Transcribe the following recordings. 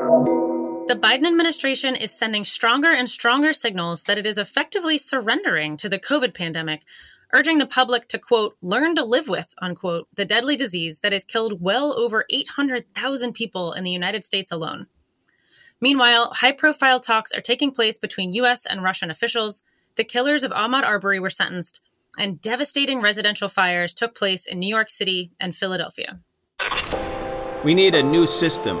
The Biden administration is sending stronger and stronger signals that it is effectively surrendering to the COVID pandemic, urging the public to, quote, learn to live with, unquote, the deadly disease that has killed well over 800,000 people in the United States alone. Meanwhile, high profile talks are taking place between U.S. and Russian officials. The killers of Ahmaud Arbery were sentenced, and devastating residential fires took place in New York City and Philadelphia. We need a new system.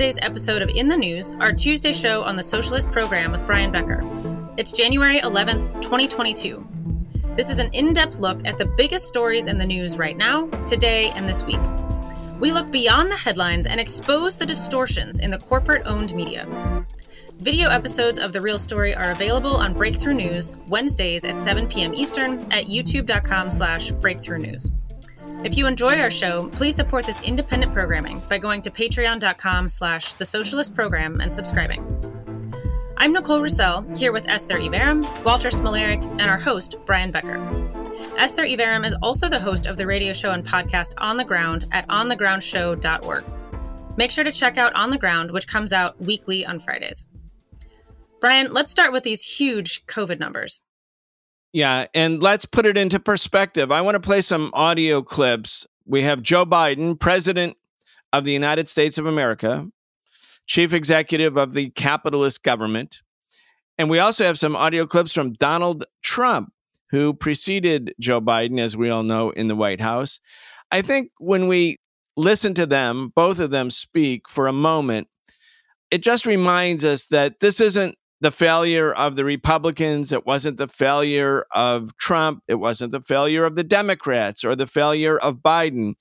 Today's episode of In the News, our Tuesday show on the Socialist Program with Brian Becker. It's January 11th, 2022. This is an in depth look at the biggest stories in the news right now, today, and this week. We look beyond the headlines and expose the distortions in the corporate owned media. Video episodes of The Real Story are available on Breakthrough News Wednesdays at 7 p.m. Eastern at youtube.com slash breakthrough news. If you enjoy our show, please support this independent programming by going to patreon.com slash the socialist program and subscribing. I'm Nicole Roussell, here with Esther Iverem, Walter Smolarek, and our host, Brian Becker. Esther Iverem is also the host of the radio show and podcast On the Ground at onthegroundshow.org. Make sure to check out On the Ground, which comes out weekly on Fridays. Brian, let's start with these huge COVID numbers. Yeah, and let's put it into perspective. I want to play some audio clips. We have Joe Biden, President of the United States of America, Chief Executive of the capitalist government. And we also have some audio clips from Donald Trump, who preceded Joe Biden, as we all know, in the White House. I think when we listen to them, both of them speak for a moment, it just reminds us that this isn't the failure of the Republicans. It wasn't the failure of Trump. It wasn't the failure of the Democrats or the failure of Biden.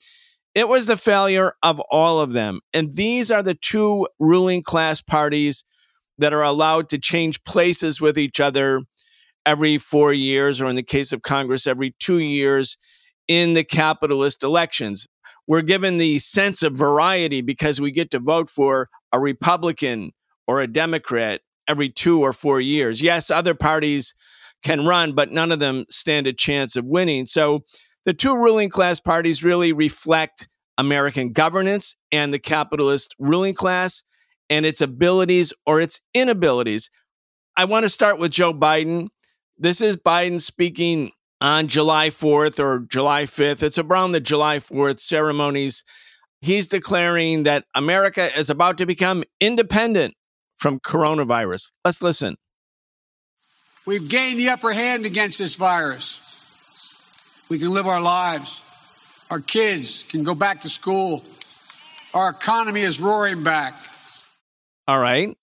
It was the failure of all of them. And these are the two ruling class parties that are allowed to change places with each other every four years, or in the case of Congress, every two years in the capitalist elections. We're given the sense of variety because we get to vote for a Republican or a Democrat every two or four years. Yes, other parties can run, but none of them stand a chance of winning. So the two ruling class parties really reflect American governance and the capitalist ruling class and its abilities or its inabilities. I want to start with Joe Biden. This is Biden speaking on July 4th or July 5th. It's around the July 4th ceremonies. He's declaring that America is about to become independent from coronavirus. Let's listen. We've gained the upper hand against this virus. We can live our lives. Our kids can go back to school. Our economy is roaring back. All right.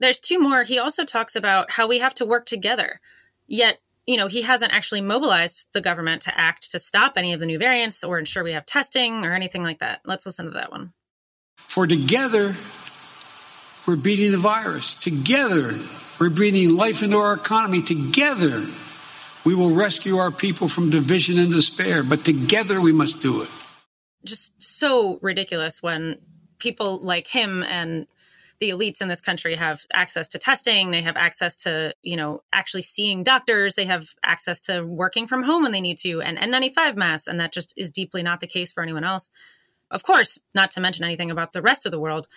There's two more. He also talks about how we have to work together. Yet, you know, he hasn't actually mobilized the government to act to stop any of the new variants or ensure we have testing or anything like that. Let's listen to that one. For together, we're beating the virus. Together, we're breathing life into our economy. Together, we will rescue our people from division and despair. But together, we must do it. Just so ridiculous when people like him and the elites in this country have access to testing they have access to you know actually seeing doctors they have access to working from home when they need to and n95 masks and that just is deeply not the case for anyone else of course not to mention anything about the rest of the world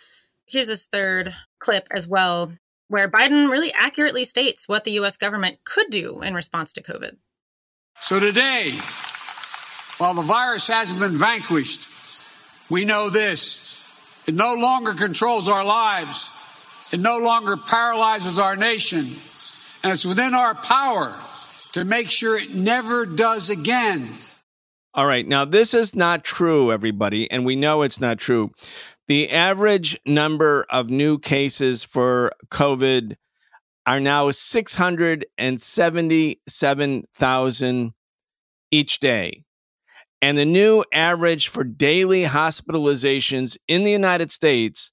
Here's this third clip as well, where Biden really accurately states what the US government could do in response to COVID. So today, while the virus hasn't been vanquished, we know this it no longer controls our lives, it no longer paralyzes our nation, and it's within our power to make sure it never does again. All right. Now, this is not true, everybody, and we know it's not true. The average number of new cases for COVID are now 677,000 each day. And the new average for daily hospitalizations in the United States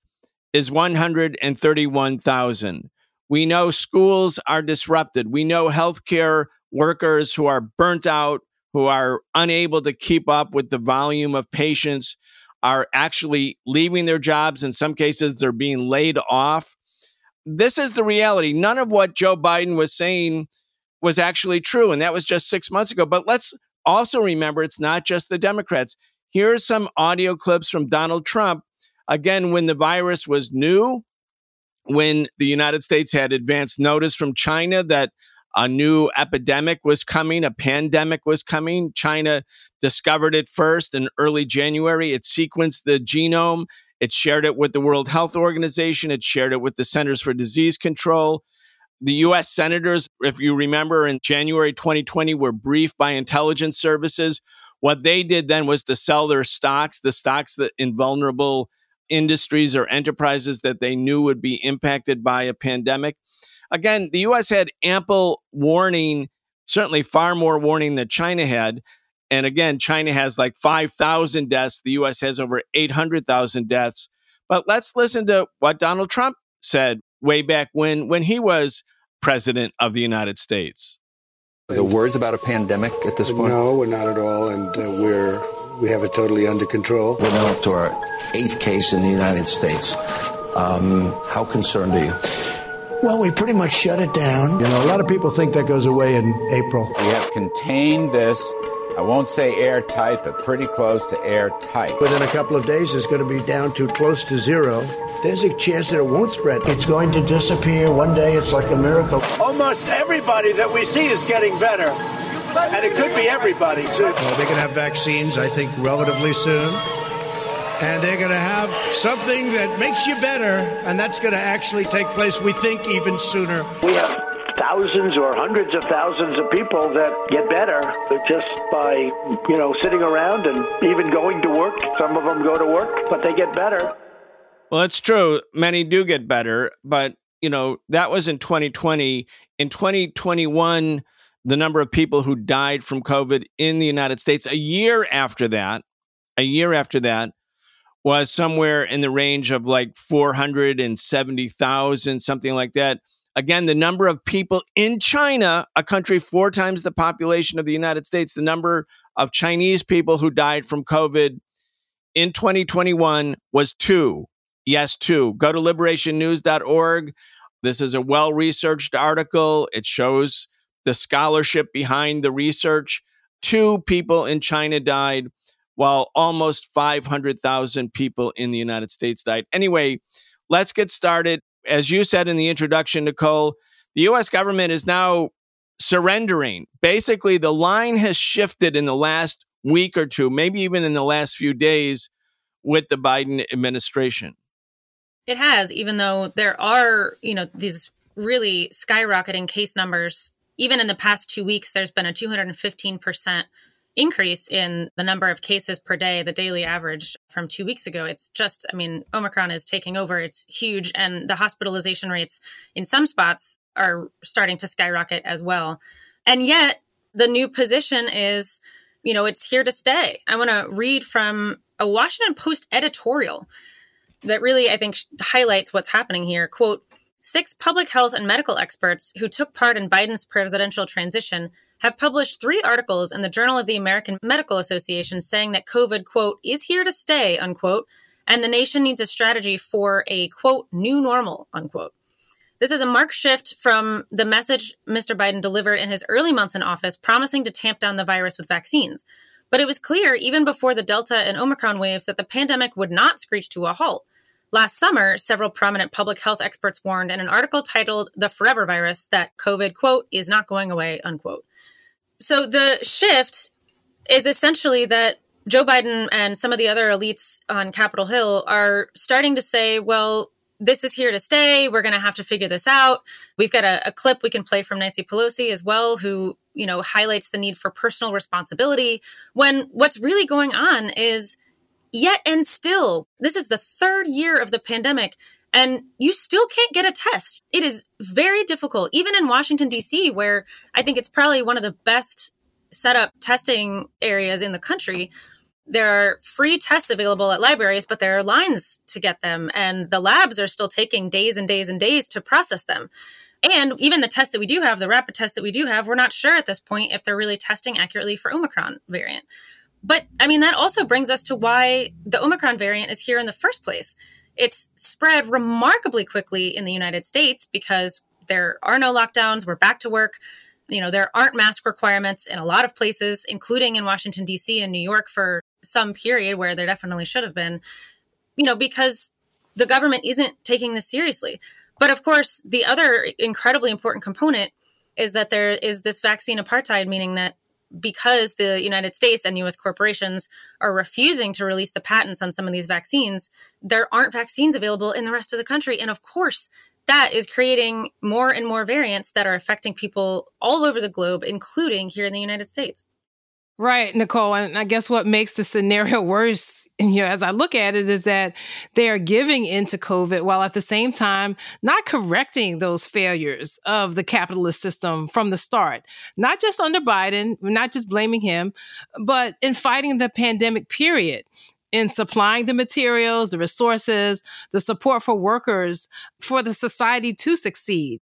is 131,000. We know schools are disrupted. We know healthcare workers who are burnt out, who are unable to keep up with the volume of patients, are actually leaving their jobs. In some cases, they're being laid off. This is the reality. None of what Joe Biden was saying was actually true. And that was just six months ago. But let's also remember it's not just the Democrats. Here are some audio clips from Donald Trump. Again, when the virus was new, when the United States had advanced notice from China that a new epidemic was coming, a pandemic was coming. China discovered it first in early January. It sequenced the genome, it shared it with the World Health Organization, it shared it with the Centers for Disease Control. The US senators, if you remember, in January 2020, were briefed by intelligence services. What they did then was to sell their stocks, the stocks that in vulnerable industries or enterprises that they knew would be impacted by a pandemic. Again, the US had ample warning, certainly far more warning than China had. And again, China has like 5,000 deaths, the US has over 800,000 deaths. But let's listen to what Donald Trump said way back when when he was president of the United States. The words about a pandemic at this point? No, we're not at all, and uh, we're we have it totally under control. We're now up to our eighth case in the United States. Um, how concerned are you? Well, we pretty much shut it down. You know, a lot of people think that goes away in April. We have contained this. I won't say airtight, but pretty close to airtight. Within a couple of days, it's going to be down to close to zero. There's a chance that it won't spread. It's going to disappear. One day, it's like a miracle. Almost everybody that we see is getting better. And it could be everybody, too. Well, they're going to have vaccines, I think, relatively soon. And they're going to have something that makes you better, and that's going to actually take place, we think, even sooner. We have thousands or hundreds of thousands of people that get better just by, you know, sitting around and even going to work. Some of them go to work, but they get better. Well, it's true. Many do get better, but, you know, that was in 2020. In 2021, the number of people who died from COVID in the United States a year after that, a year after that, was somewhere in the range of like 470,000, something like that. Again, the number of people in China, a country four times the population of the United States, the number of Chinese people who died from COVID in 2021 was two. Yes, two. Go to liberationnews.org. This is a well researched article. It shows the scholarship behind the research. Two people in China died, while almost 500,000 people in the United States died. Anyway, let's get started. As you said in the introduction, Nicole, the US government is now surrendering. Basically, the line has shifted in the last week or two, maybe even in the last few days with the Biden administration. It has, even though there are, you know, these really skyrocketing case numbers even in the past two weeks, there's been a 215% increase in the number of cases per day, the daily average from two weeks ago. It's just, I mean, Omicron is taking over. It's huge. And the hospitalization rates in some spots are starting to skyrocket as well. And yet, the new position is, you know, it's here to stay. I want to read from a Washington Post editorial that really, I think, highlights what's happening here. Quote, Six public health and medical experts who took part in Biden's presidential transition have published three articles in the Journal of the American Medical Association saying that COVID, quote, is here to stay, unquote, and the nation needs a strategy for a, quote, new normal, unquote. This is a marked shift from the message Mr. Biden delivered in his early months in office, promising to tamp down the virus with vaccines. But it was clear, even before the Delta and Omicron waves, that the pandemic would not screech to a halt. Last summer, several prominent public health experts warned in an article titled The Forever Virus that COVID, quote, is not going away, unquote. So the shift is essentially that Joe Biden and some of the other elites on Capitol Hill are starting to say, well, this is here to stay. We're going to have to figure this out. We've got a, a, clip we can play from Nancy Pelosi as well, who, you know, highlights the need for personal responsibility when what's really going on is Yet and still, this is the third year of the pandemic, and you still can't get a test. It is very difficult, even in Washington, D.C., where I think it's probably one of the best set up testing areas in the country, there are free tests available at libraries, but there are lines to get them. And the labs are still taking days and days and days to process them. And even the test that we do have, the rapid test that we do have, we're not sure at this point if they're really testing accurately for Omicron variant. But I mean, that also brings us to why the Omicron variant is here in the first place. It's spread remarkably quickly in the United States because there are no lockdowns, we're back to work. You know, there aren't mask requirements in a lot of places, including in Washington, D.C. and New York for some period where there definitely should have been, you know, because the government isn't taking this seriously. But of course, the other incredibly important component is that there is this vaccine apartheid, meaning that because the United States and US corporations are refusing to release the patents on some of these vaccines, there aren't vaccines available in the rest of the country. And of course, that is creating more and more variants that are affecting people all over the globe, including here in the United States. Right, Nicole. And I guess what makes the scenario worse, you know, as I look at it, is that they are giving into COVID while at the same time not correcting those failures of the capitalist system from the start. Not just under Biden, not just blaming him, but in fighting the pandemic period in supplying the materials, the resources, the support for workers for the society to succeed.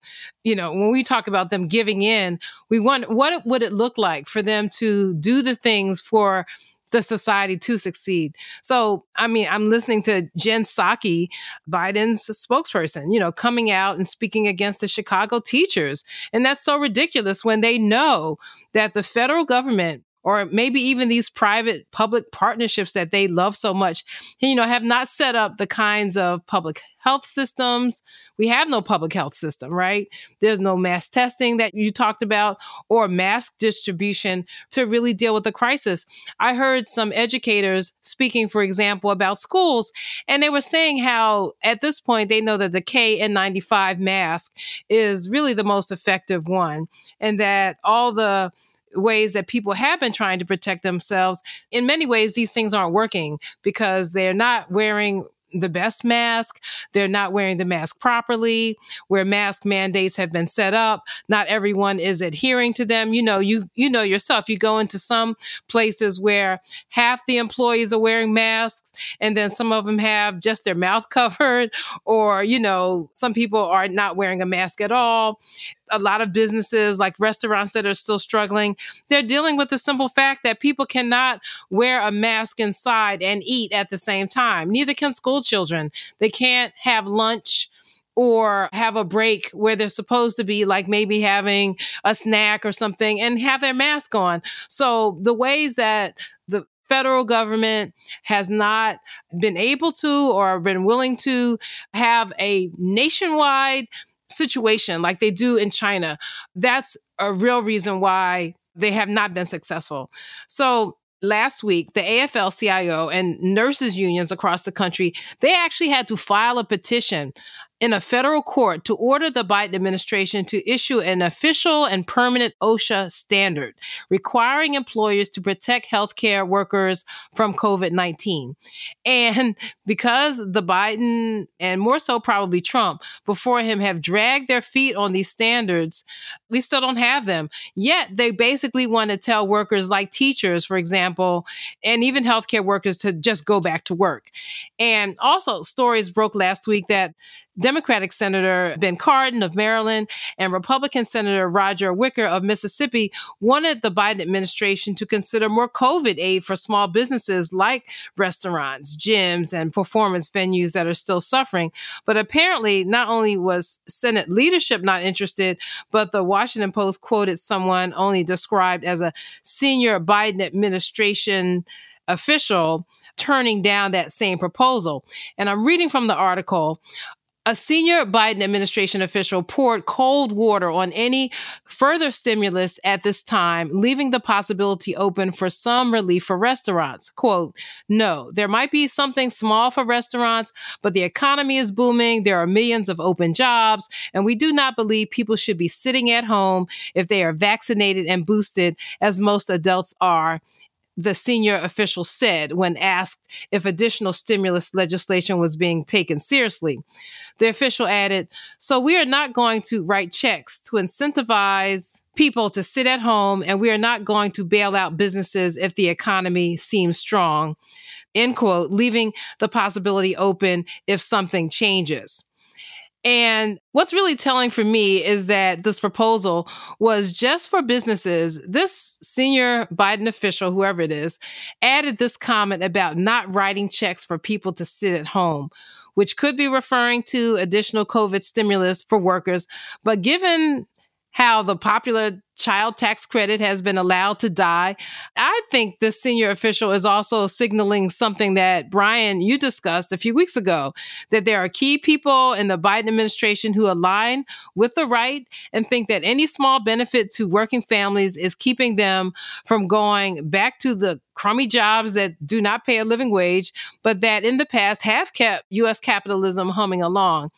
You know, when we talk about them giving in, we want what would it look like for them to do the things for the society to succeed. So, I mean, I'm listening to Jen Psaki, Biden's spokesperson, you know, coming out and speaking against the Chicago teachers. And that's so ridiculous when they know that the federal government or maybe even these private public partnerships that they love so much, you know, have not set up the kinds of public health systems. We have no public health system, right? There's no mass testing that you talked about or mask distribution to really deal with the crisis. I heard some educators speaking, for example, about schools, and they were saying how at this point they know that the KN95 mask is really the most effective one and that all the ways that people have been trying to protect themselves, in many ways, these things aren't working because they're not wearing the best mask. They're not wearing the mask properly. Where mask mandates have been set up, not everyone is adhering to them. You know, you you know yourself. You go into some places where half the employees are wearing masks, and then some of them have just their mouth covered, or you know, some people are not wearing a mask at all a lot of businesses like restaurants that are still struggling, they're dealing with the simple fact that people cannot wear a mask inside and eat at the same time. Neither can school children. They can't have lunch or have a break where they're supposed to be like maybe having a snack or something and have their mask on. So the ways that the federal government has not been able to or been willing to have a nationwide situation like they do in China, that's a real reason why they have not been successful. So last week, the AFL CIO and nurses unions across the country, they actually had to file a petition in a federal court to order the Biden administration to issue an official and permanent OSHA standard requiring employers to protect healthcare workers from COVID 19. And because the Biden and more so probably Trump before him have dragged their feet on these standards, we still don't have them. Yet they basically want to tell workers like teachers, for example, and even healthcare workers to just go back to work. And also, stories broke last week that Democratic Senator Ben Cardin of Maryland and Republican Senator Roger Wicker of Mississippi wanted the Biden administration to consider more COVID aid for small businesses like restaurants, gyms, and performance venues that are still suffering. But apparently, not only was Senate leadership not interested, but the Washington Post quoted someone only described as a senior Biden administration official turning down that same proposal. And I'm reading from the article a senior Biden administration official poured cold water on any further stimulus at this time, leaving the possibility open for some relief for restaurants. Quote, no, there might be something small for restaurants, but the economy is booming. There are millions of open jobs, and we do not believe people should be sitting at home if they are vaccinated and boosted, as most adults are the senior official said when asked if additional stimulus legislation was being taken seriously. The official added, So we are not going to write checks to incentivize people to sit at home and we are not going to bail out businesses if the economy seems strong, end quote, leaving the possibility open if something changes. And what's really telling for me is that this proposal was just for businesses. This senior Biden official, whoever it is, added this comment about not writing checks for people to sit at home, which could be referring to additional COVID stimulus for workers. But given how the popular child tax credit has been allowed to die. I think this senior official is also signaling something that Brian, you discussed a few weeks ago, that there are key people in the Biden administration who align with the right and think that any small benefit to working families is keeping them from going back to the crummy jobs that do not pay a living wage, but that in the past have kept US capitalism humming along.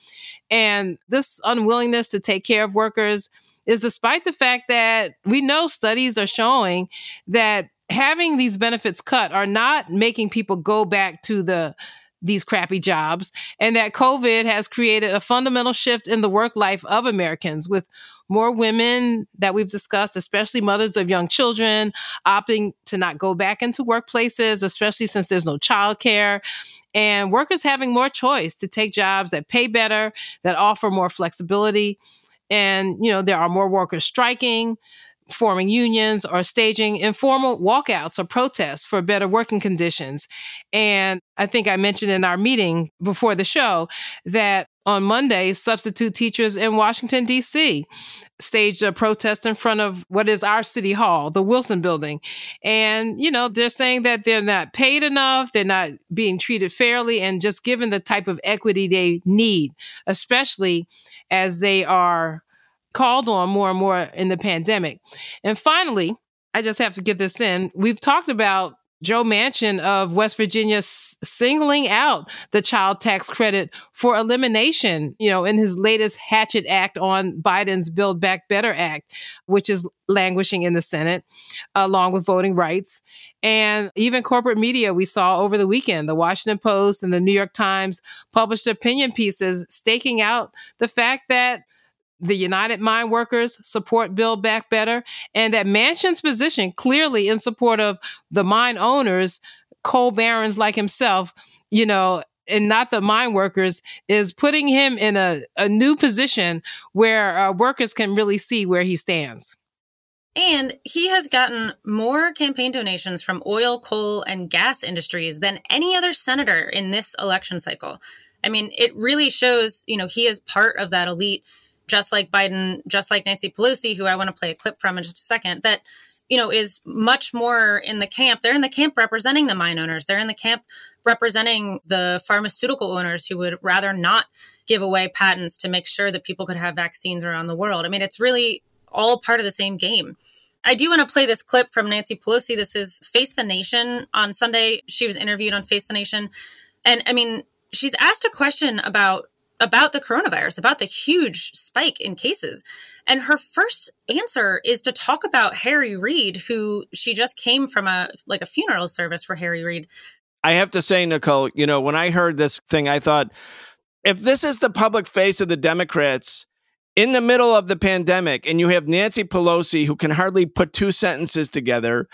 And this unwillingness to take care of workers is despite the fact that we know studies are showing that having these benefits cut are not making people go back to the these crappy jobs and that covid has created a fundamental shift in the work life of americans with more women that we've discussed especially mothers of young children opting to not go back into workplaces especially since there's no childcare and workers having more choice to take jobs that pay better that offer more flexibility and, you know, there are more workers striking, forming unions, or staging informal walkouts or protests for better working conditions. And I think I mentioned in our meeting before the show that on Monday, substitute teachers in Washington, D.C. staged a protest in front of what is our city hall, the Wilson building. And, you know, they're saying that they're not paid enough, they're not being treated fairly, and just given the type of equity they need, especially as they are called on more and more in the pandemic. And finally, I just have to get this in. We've talked about Joe Manchin of West Virginia s- singling out the child tax credit for elimination, you know, in his latest Hatchet Act on Biden's Build Back Better Act, which is languishing in the Senate, along with voting rights. And even corporate media we saw over the weekend, the Washington Post and the New York Times published opinion pieces staking out the fact that the United Mine Workers support Build Back Better, and that Manchin's position clearly in support of the mine owners, coal barons like himself, you know, and not the mine workers, is putting him in a, a new position where uh, workers can really see where he stands. And he has gotten more campaign donations from oil, coal, and gas industries than any other senator in this election cycle. I mean, it really shows, you know, he is part of that elite just like Biden, just like Nancy Pelosi, who I want to play a clip from in just a second, that, you know, is much more in the camp. They're in the camp representing the mine owners. They're in the camp representing the pharmaceutical owners who would rather not give away patents to make sure that people could have vaccines around the world. I mean, it's really all part of the same game. I do want to play this clip from Nancy Pelosi. This is Face the Nation on Sunday. She was interviewed on Face the Nation. And I mean, she's asked a question about about the coronavirus, about the huge spike in cases. And her first answer is to talk about Harry Reid, who she just came from a like a funeral service for Harry Reid. I have to say, Nicole, you know, when I heard this thing, I thought, if this is the public face of the Democrats in the middle of the pandemic, and you have Nancy Pelosi, who can hardly put two sentences together,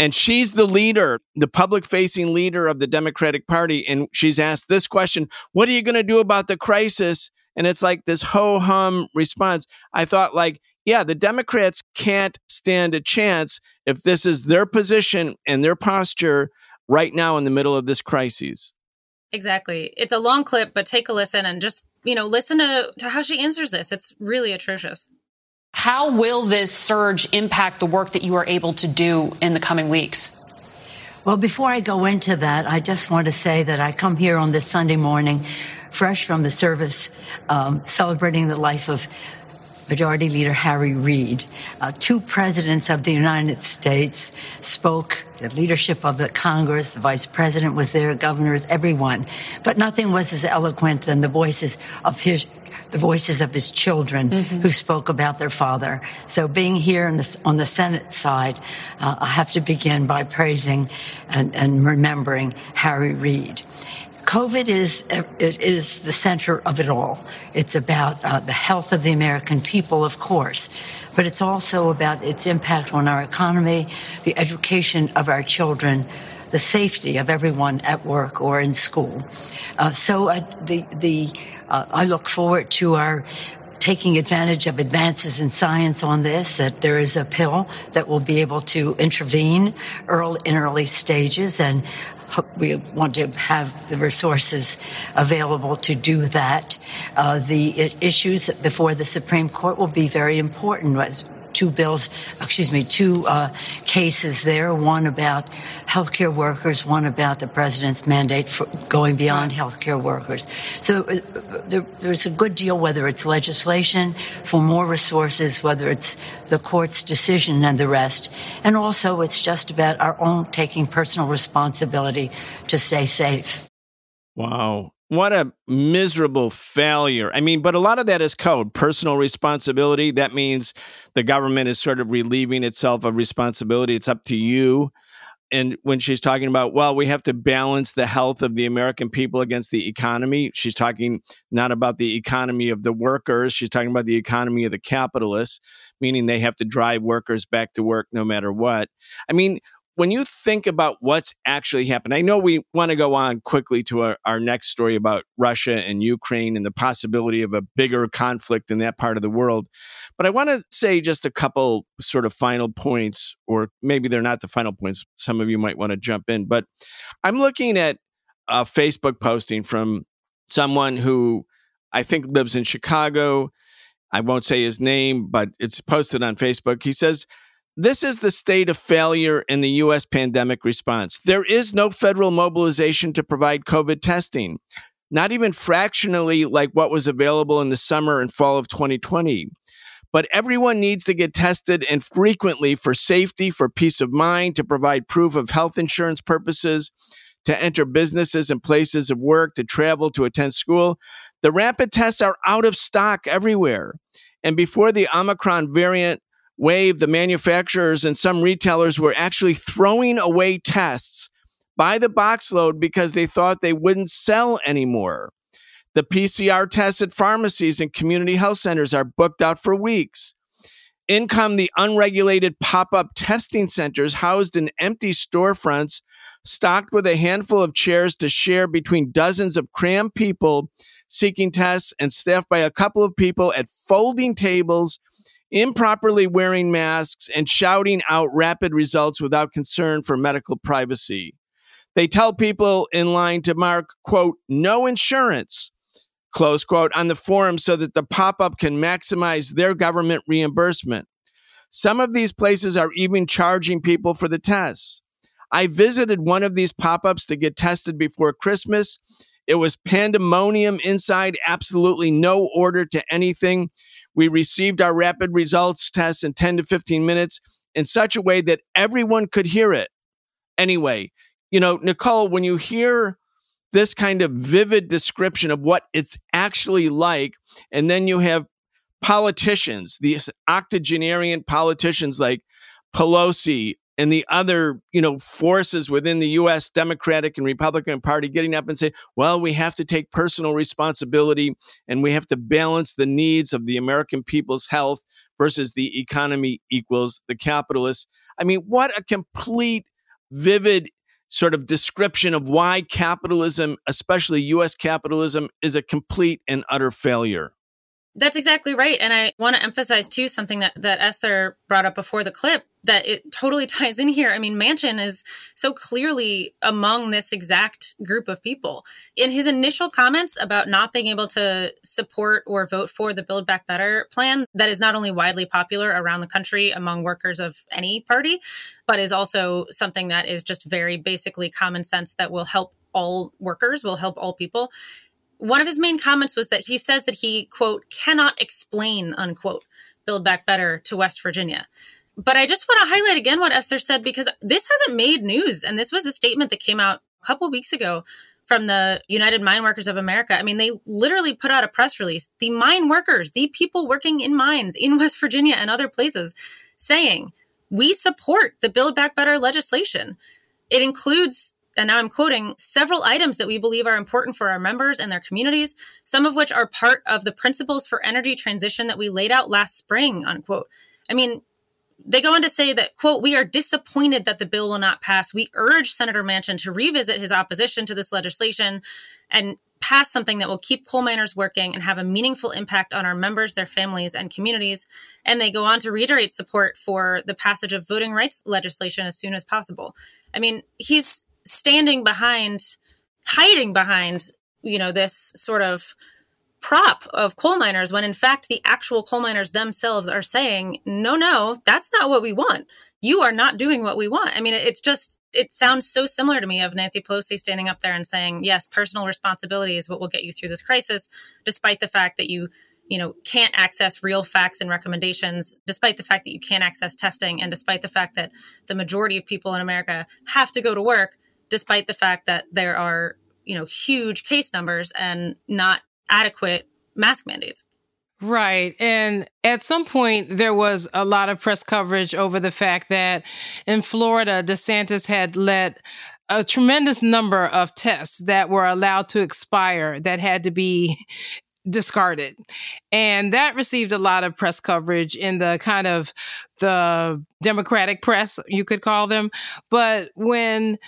and she's the leader, the public facing leader of the Democratic Party. And she's asked this question What are you going to do about the crisis? And it's like this ho hum response. I thought, like, yeah, the Democrats can't stand a chance if this is their position and their posture right now in the middle of this crisis. Exactly. It's a long clip, but take a listen and just, you know, listen to, to how she answers this. It's really atrocious. How will this surge impact the work that you are able to do in the coming weeks? Well, before I go into that, I just want to say that I come here on this Sunday morning, fresh from the service, um, celebrating the life of Majority Leader Harry Reid. Uh, two presidents of the United States spoke, the leadership of the Congress, the vice president was there, governors, everyone. But nothing was as eloquent than the voices of his the voices of his children mm-hmm. who spoke about their father. So being here the, on the Senate side, uh, I have to begin by praising and, and remembering Harry Reid. COVID is it is the center of it all. It's about uh, the health of the American people, of course, but it's also about its impact on our economy, the education of our children, the safety of everyone at work or in school. Uh, so uh, the the uh, I look forward to our taking advantage of advances in science on this, that there is a pill that will be able to intervene early, in early stages and we want to have the resources available to do that. Uh, the issues before the Supreme Court will be very important as two bills, excuse me, two uh, cases there. One about healthcare workers, one about the president's mandate for going beyond healthcare workers. So uh, there, there's a good deal, whether it's legislation for more resources, whether it's the court's decision and the rest, and also it's just about our own taking personal responsibility to stay safe. Wow. What a miserable failure. I mean, but a lot of that is code, personal responsibility. That means the government is sort of relieving itself of responsibility. It's up to you. And when she's talking about, well, we have to balance the health of the American people against the economy, she's talking not about the economy of the workers. She's talking about the economy of the capitalists, meaning they have to drive workers back to work no matter what. I mean, when you think about what's actually happened, I know we want to go on quickly to our, our, next story about Russia and Ukraine and the possibility of a bigger conflict in that part of the world. But I want to say just a couple sort of final points, or maybe they're not the final points. Some of you might want to jump in. But I'm looking at a Facebook posting from someone who I think lives in Chicago. I won't say his name, but it's posted on Facebook. He says, this is the state of failure in the U.S. pandemic response. There is no federal mobilization to provide COVID testing, not even fractionally like what was available in the summer and fall of 2020. But everyone needs to get tested and frequently for safety, for peace of mind, to provide proof of health insurance purposes, to enter businesses and places of work, to travel, to attend school. The rapid tests are out of stock everywhere. And before the Omicron variant wave, the manufacturers and some retailers were actually throwing away tests by the box load because they thought they wouldn't sell anymore. The PCR tests at pharmacies and community health centers are booked out for weeks. In come the unregulated pop up testing centers housed in empty storefronts, stocked with a handful of chairs to share between dozens of crammed people seeking tests and staffed by a couple of people at folding tables improperly wearing masks, and shouting out rapid results without concern for medical privacy. They tell people in line to mark, quote, no insurance, close quote, on the form so that the pop up can maximize their government reimbursement. Some of these places are even charging people for the tests. I visited one of these pop ups to get tested before Christmas. It was pandemonium inside, absolutely no order to anything. We received our rapid results tests in 10 to 15 minutes in such a way that everyone could hear it. Anyway, you know, Nicole, when you hear this kind of vivid description of what it's actually like, and then you have politicians, these octogenarian politicians like Pelosi and the other, you know, forces within the US Democratic and Republican Party getting up and say, well, we have to take personal responsibility and we have to balance the needs of the American people's health versus the economy equals the capitalists. I mean, what a complete, vivid sort of description of why capitalism, especially US capitalism, is a complete and utter failure. That's exactly right. And I want to emphasize too something that, that Esther brought up before the clip that it totally ties in here. I mean, Manchin is so clearly among this exact group of people. In his initial comments about not being able to support or vote for the Build Back Better plan, that is not only widely popular around the country among workers of any party, but is also something that is just very basically common sense that will help all workers, will help all people one of his main comments was that he says that he, quote, cannot explain, unquote, Build Back Better to West Virginia. But I just want to highlight again what Esther said because this hasn't made news. And this was a statement that came out a couple weeks ago from the United Mine Workers of America. I mean, they literally put out a press release. The mine workers, the people working in mines in West Virginia and other places, saying, we support the Build Back Better legislation. It includes and now I'm quoting several items that we believe are important for our members and their communities, some of which are part of the principles for energy transition that we laid out last spring, unquote. I mean, they go on to say that, quote, we are disappointed that the bill will not pass. We urge Senator Manchin to revisit his opposition to this legislation and pass something that will keep coal miners working and have a meaningful impact on our members, their families, and communities. And they go on to reiterate support for the passage of voting rights legislation as soon as possible. I mean, he's standing behind, hiding behind, you know, this sort of prop of coal miners when in fact the actual coal miners themselves are saying no no that's not what we want. You are not doing what we want. I mean it's just it sounds so similar to me of nancy pelosi standing up there and saying yes personal responsibility is what will get you through this crisis despite the fact that you you know can't access real facts and recommendations despite the fact that you can't access testing and despite the fact that the majority of people in america have to go to work despite the fact that there are you know huge case numbers and not adequate mask mandates. Right. And at some point, there was a lot of press coverage over the fact that in Florida, DeSantis had let a tremendous number of tests that were allowed to expire that had to be discarded. And that received a lot of press coverage in the kind of the Democratic press, you could call them. But when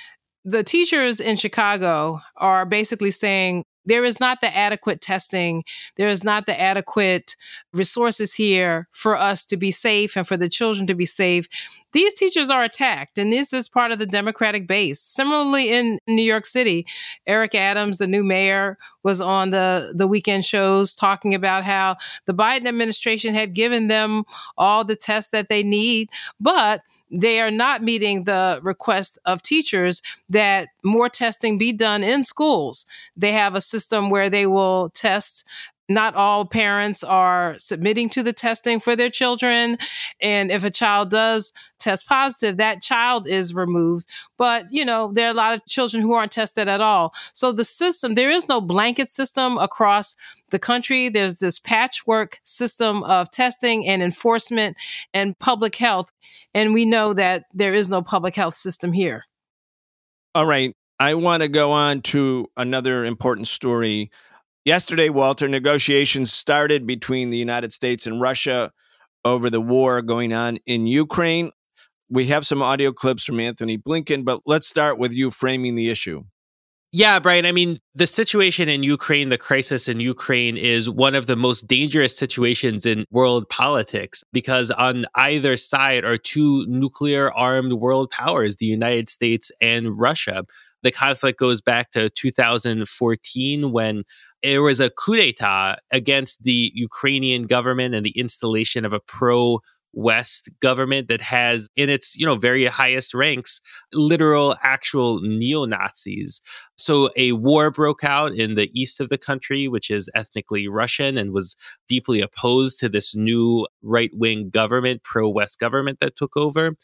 the teachers in Chicago are basically saying, there is not the adequate testing. There is not the adequate resources here for us to be safe and for the children to be safe. These teachers are attacked, and this is part of the Democratic base. Similarly, in New York City, Eric Adams, the new mayor, was on the, the weekend shows talking about how the Biden administration had given them all the tests that they need, but they are not meeting the request of teachers that more testing be done in schools. They have a system where they will test not all parents are submitting to the testing for their children. And if a child does test positive, that child is removed. But, you know, there are a lot of children who aren't tested at all. So the system, there is no blanket system across the country. There's this patchwork system of testing and enforcement and public health. And we know that there is no public health system here. All right. I want to go on to another important story Yesterday, Walter, negotiations started between the United States and Russia over the war going on in Ukraine. We have some audio clips from Antony Blinken, but let's start with you framing the issue. Yeah, Brian. I mean, the situation in Ukraine, the crisis in Ukraine is one of the most dangerous situations in world politics because on either side are two nuclear armed world powers, the United States and Russia. The conflict goes back to 2014 when there was a coup d'etat against the Ukrainian government and the installation of a pro West government that has in its, you know, very highest ranks literal actual neo-Nazis. So a war broke out in the east of the country, which is ethnically Russian and was deeply opposed to this new right-wing government, pro-West government that took over.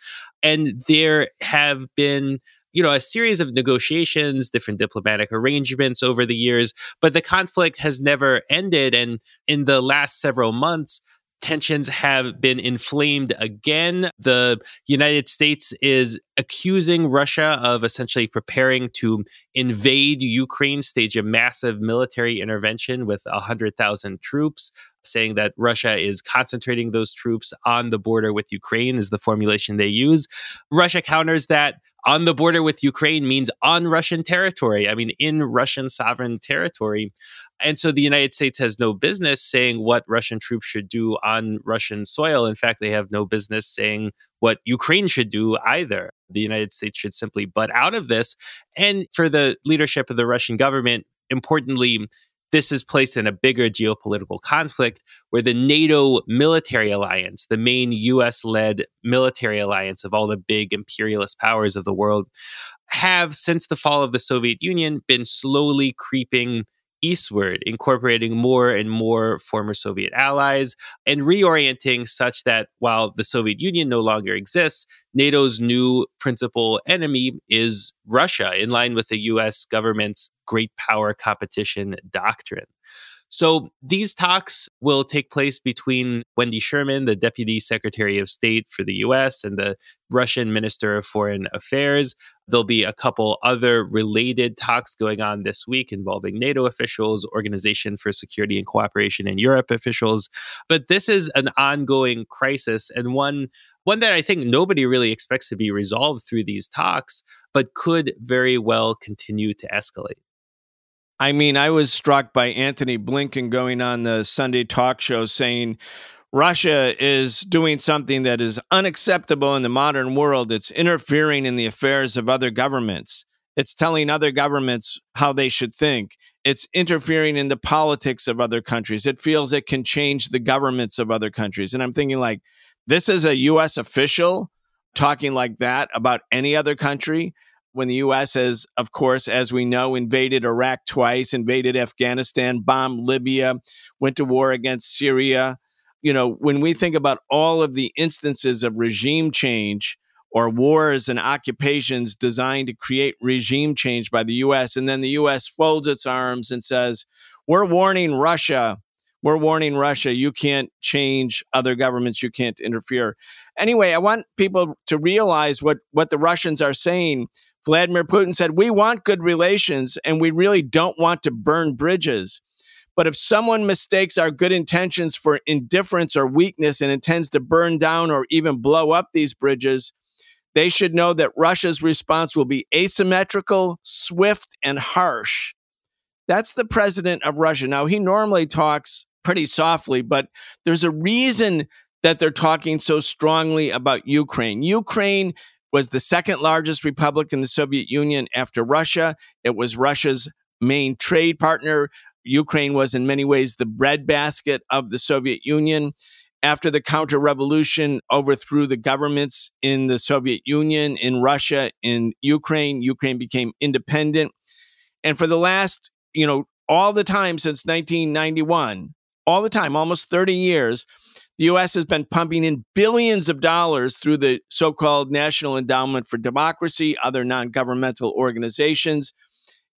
And there have been you know a series of negotiations different diplomatic arrangements over the years but the conflict has never ended and in the last several months tensions have been inflamed again. The United States is accusing Russia of essentially preparing to invade Ukraine, stage a massive military intervention with 100,000 troops, saying that Russia is concentrating those troops on the border with Ukraine, is the formulation they use. Russia counters that on the border with Ukraine means on Russian territory. I mean, in Russian sovereign territory. And so the United States has no business saying what Russian troops should do on Russian soil. In fact, they have no business saying what Ukraine should do either. The United States should simply butt out of this. And for the leadership of the Russian government, importantly, this is placed in a bigger geopolitical conflict where the NATO military alliance, the main US led military alliance of all the big imperialist powers of the world, have since the fall of the Soviet Union been slowly creeping eastward, incorporating more and more former Soviet allies and reorienting such that while the Soviet Union no longer exists, NATO's new principal enemy is Russia, in line with the US government's great power competition doctrine. So these talks will take place between Wendy Sherman, the Deputy Secretary of State for the US, and the Russian Minister of Foreign Affairs. There'll be a couple other related talks going on this week involving NATO officials, Organization for Security and Cooperation in Europe officials. But this is an ongoing crisis and one one that I think nobody really expects to be resolved through these talks, but could very well continue to escalate. I mean, I was struck by Antony Blinken going on the Sunday talk show saying Russia is doing something that is unacceptable in the modern world. It's interfering in the affairs of other governments. It's telling other governments how they should think. It's interfering in the politics of other countries. It feels it can change the governments of other countries. And I'm thinking, like, this is a U.S. official talking like that about any other country when the U.S. has, of course, as we know, invaded Iraq twice, invaded Afghanistan, bombed Libya, went to war against Syria. You know, when we think about all of the instances of regime change or wars and occupations designed to create regime change by the US. And then the US folds its arms and says, We're warning Russia. We're warning Russia. You can't change other governments. You can't interfere. Anyway, I want people to realize what, what the Russians are saying. Vladimir Putin said, We want good relations and we really don't want to burn bridges. But if someone mistakes our good intentions for indifference or weakness and intends to burn down or even blow up these bridges, they should know that Russia's response will be asymmetrical, swift, and harsh. That's the president of Russia. Now, he normally talks pretty softly, but there's a reason that they're talking so strongly about Ukraine. Ukraine was the second largest republic in the Soviet Union after Russia. It was Russia's main trade partner. Ukraine was, in many ways, the breadbasket of the Soviet Union after the counter revolution overthrew the governments in the Soviet Union, in Russia, in Ukraine, Ukraine became independent. And for the last, you know, all the time since 1991, all the time, almost 30 years, the US has been pumping in billions of dollars through the so called National Endowment for Democracy, other non governmental organizations.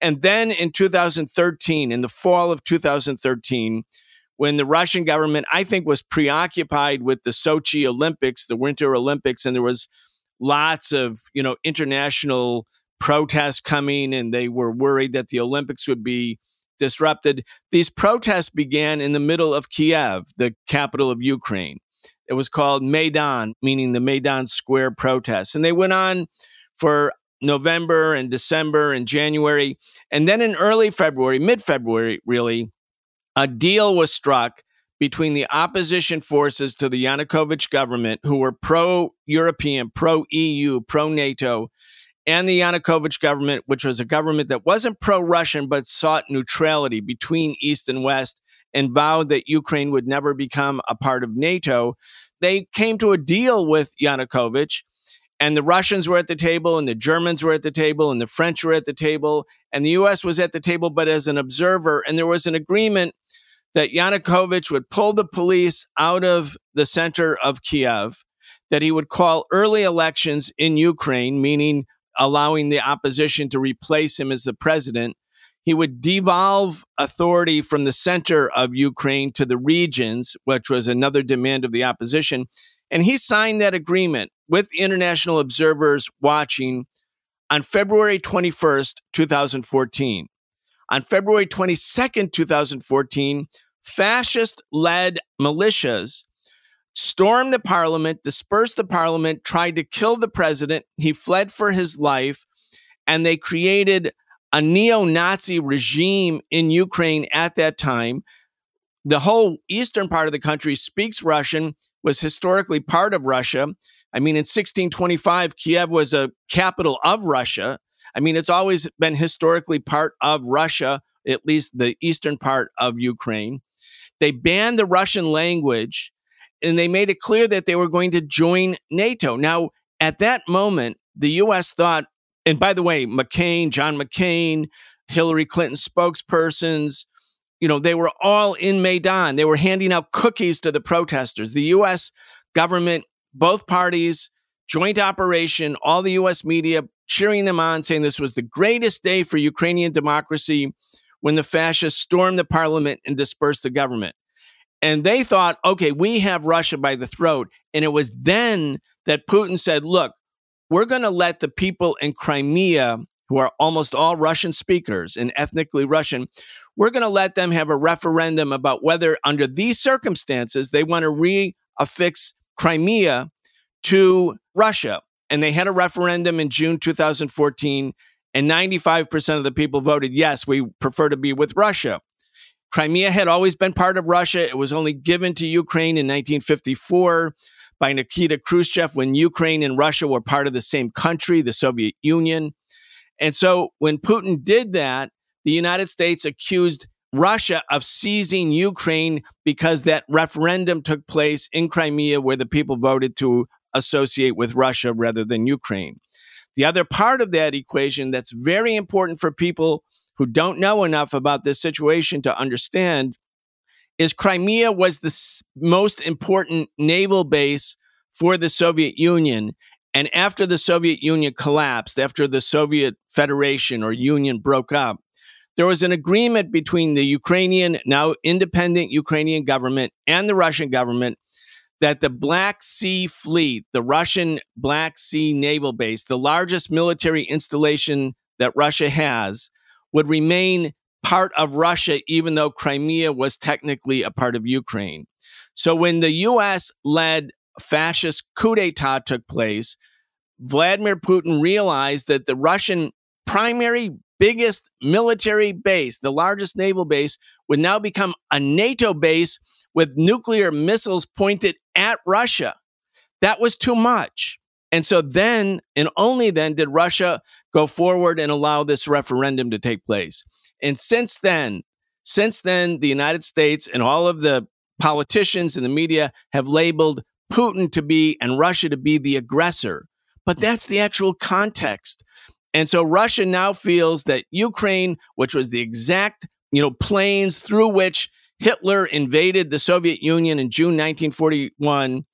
And then in 2013, in the fall of 2013, when the Russian government, I think, was preoccupied with the Sochi Olympics, the Winter Olympics, and there was lots of, you know, international protests coming, and they were worried that the Olympics would be disrupted. These protests began in the middle of Kiev, the capital of Ukraine. It was called Maidan, meaning the Maidan Square protests. And they went on for November and December and January. And then in early February, mid February, really, a deal was struck between the opposition forces to the Yanukovych government, who were pro European, pro EU, pro NATO, and the Yanukovych government, which was a government that wasn't pro Russian but sought neutrality between East and West and vowed that Ukraine would never become a part of NATO. They came to a deal with Yanukovych. And the Russians were at the table, and the Germans were at the table, and the French were at the table, and the US was at the table, but as an observer. And there was an agreement that Yanukovych would pull the police out of the center of Kiev, that he would call early elections in Ukraine, meaning allowing the opposition to replace him as the president. He would devolve authority from the center of Ukraine to the regions, which was another demand of the opposition. And he signed that agreement with international observers watching on February 21st, 2014. On February 22nd, 2014, fascist led militias stormed the parliament, dispersed the parliament, tried to kill the president. He fled for his life, and they created a neo Nazi regime in Ukraine at that time. The whole eastern part of the country speaks Russian, was historically part of Russia. I mean, in 1625, Kiev was a capital of Russia. I mean, it's always been historically part of Russia, at least the eastern part of Ukraine. They banned the Russian language and they made it clear that they were going to join NATO. Now, at that moment, the U.S. thought, and by the way, McCain, John McCain, Hillary Clinton spokespersons, you know, they were all in Maidan. They were handing out cookies to the protesters. The U.S. government, both parties, joint operation, all the U.S. media cheering them on, saying this was the greatest day for Ukrainian democracy. when the fascists stormed the parliament and dispersed the government. And they thought, okay, we have Russia by the throat. And it was then that Putin said, look, we're going to let the people in Crimea, who are almost all Russian speakers and ethnically Russian, we're going to let them have a referendum about whether, under these circumstances, they want to reaffix Crimea to Russia. And they had a referendum in June 2014, and 95% of the people voted yes, we prefer to be with Russia. Crimea had always been part of Russia. It was only given to Ukraine in 1954 by Nikita Khrushchev when Ukraine and Russia were part of the same country, the Soviet Union. And so when Putin did that, the United States accused Russia of seizing Ukraine because that referendum took place in Crimea where the people voted to associate with Russia rather than Ukraine. The other part of that equation that's very important for people who don't know enough about this situation to understand is Crimea was the s- most important naval base for the Soviet Union. And after the Soviet Union collapsed, after the Soviet Federation or Union broke up, there was an agreement between the Ukrainian, now independent Ukrainian government and the Russian government that the Black Sea Fleet, the Russian Black Sea Naval Base, the largest military installation that Russia has, would remain part of Russia, even though Crimea was technically a part of Ukraine. So when the US led fascist coup d'etat took place, Vladimir Putin realized that the Russian primary biggest military base, the largest naval base, would now become a NATO base with nuclear missiles pointed at Russia. That was too much. And so then, and only then, did Russia go forward and allow this referendum to take place. And since then, since then, the United States and all of the politicians and the media have labeled Putin to be and Russia to be the aggressor. But that's the actual context. And so Russia now feels that Ukraine, which was the exact, you know, plains through which Hitler invaded the Soviet Union in June 1941,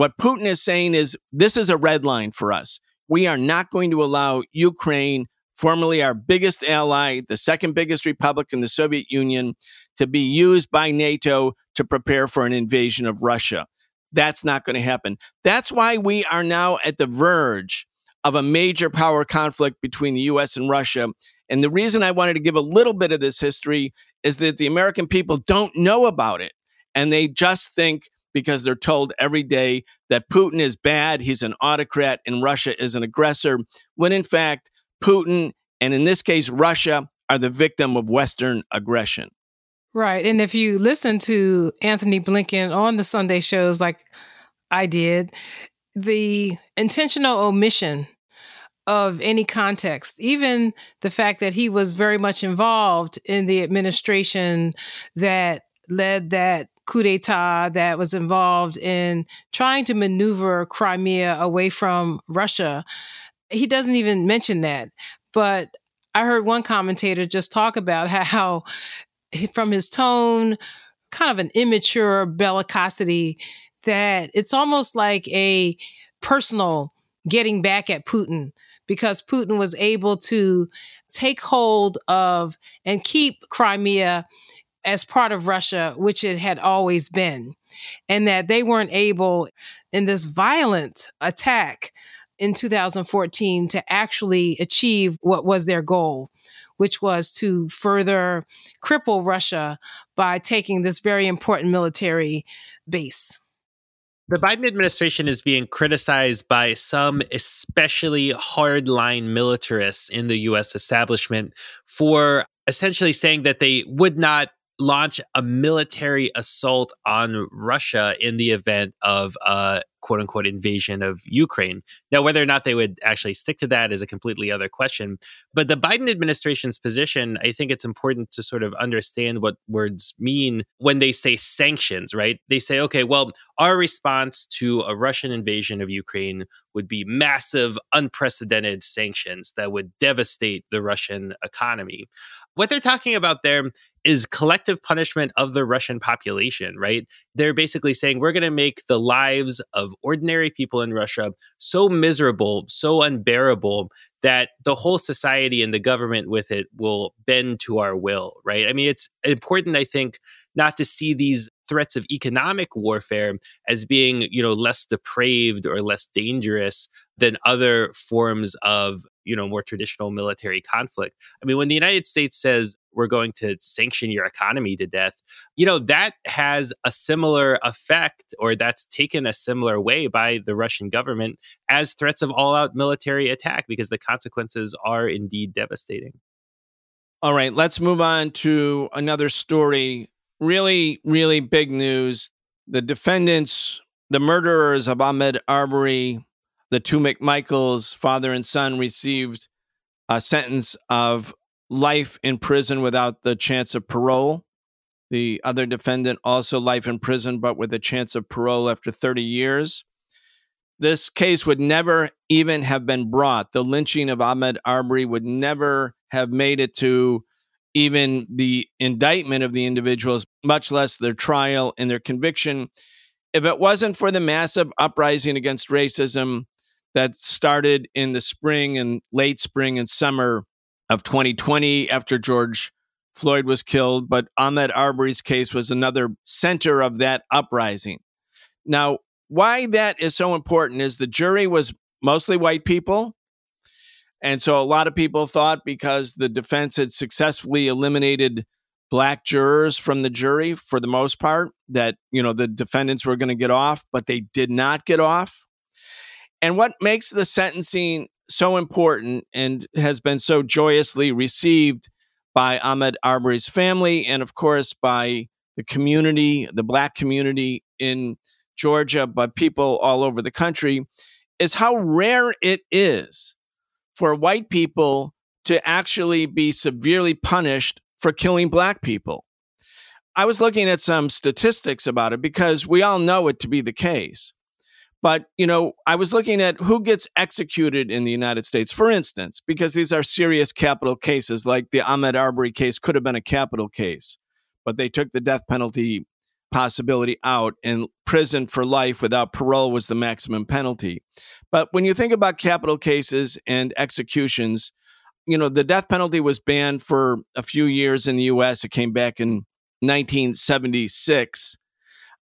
what Putin is saying is this is a red line for us. We are not going to allow Ukraine, formerly our biggest ally, the second biggest republic in the Soviet Union, to be used by NATO to prepare for an invasion of Russia. That's not going to happen. That's why we are now at the verge of a major power conflict between the US and Russia. And the reason I wanted to give a little bit of this history is that the American people don't know about it. And they just think because they're told every day that Putin is bad, he's an autocrat, and Russia is an aggressor, when in fact, Putin, and in this case, Russia, are the victim of Western aggression. Right. And if you listen to Antony Blinken on the Sunday shows like I did, the intentional omission of any context, even the fact that he was very much involved in the administration that led that coup d'etat that was involved in trying to maneuver Crimea away from Russia. He doesn't even mention that. But I heard one commentator just talk about how, from his tone, kind of an immature bellicosity, that it's almost like a personal getting back at Putin because Putin was able to take hold of and keep Crimea as part of Russia, which it had always been, and that they weren't able in this violent attack in 2014 to actually achieve what was their goal, which was to further cripple Russia by taking this very important military base. The Biden administration is being criticized by some especially hardline militarists in the US establishment for essentially saying that they would not launch a military assault on Russia in the event of a quote unquote invasion of Ukraine. Now, whether or not they would actually stick to that is a completely other question. But the Biden administration's position, I think it's important to sort of understand what words mean when they say sanctions, right? They say, okay, well, our response to a Russian invasion of Ukraine would be massive, unprecedented sanctions that would devastate the Russian economy. What they're talking about there is collective punishment of the Russian population, right? They're basically saying we're going to make the lives of ordinary people in Russia so miserable, so unbearable that the whole society and the government with it will bend to our will, right? I mean, it's important, I think, not to see these threats of economic warfare as being, you know, less depraved or less dangerous than other forms of, you know, more traditional military conflict. I mean, when the United States says we're going to sanction your economy to death, you know, that has a similar effect or that's taken a similar way by the Russian government as threats of all out military attack because the consequences are indeed devastating. All right, let's move on to another story. Really, really big news. The defendants, the murderers of Ahmaud Arbery, the two McMichaels, father and son, received a sentence of life in prison without the chance of parole. The other defendant also life in prison, but with a chance of parole after 30 years. This case would never even have been brought. The lynching of Ahmaud Arbery would never have made it to even the indictment of the individuals, much less their trial and their conviction. If it wasn't for the massive uprising against racism that started in the spring and late spring and summer of 2020 after George Floyd was killed, but Ahmaud Arbery's case was another center of that uprising. Now, why that is so important is the jury was mostly white people. And so a lot of people thought because the defense had successfully eliminated black jurors from the jury for the most part that, you know, the defendants were going to get off, but they did not get off. And what makes the sentencing so important and has been so joyously received by Ahmaud Arbery's family and, of course, by the community, the Black community in Georgia, but people all over the country, is how rare it is for white people to actually be severely punished for killing Black people. I was looking at some statistics about it because we all know it to be the case. But, you know, I was looking at who gets executed in the United States, for instance, because these are serious capital cases, like the Ahmaud Arbery case could have been a capital case, but they took the death penalty possibility out and prison for life without parole was the maximum penalty. But when you think about capital cases and executions, you know, the death penalty was banned for a few years in the US. It came back in 1976.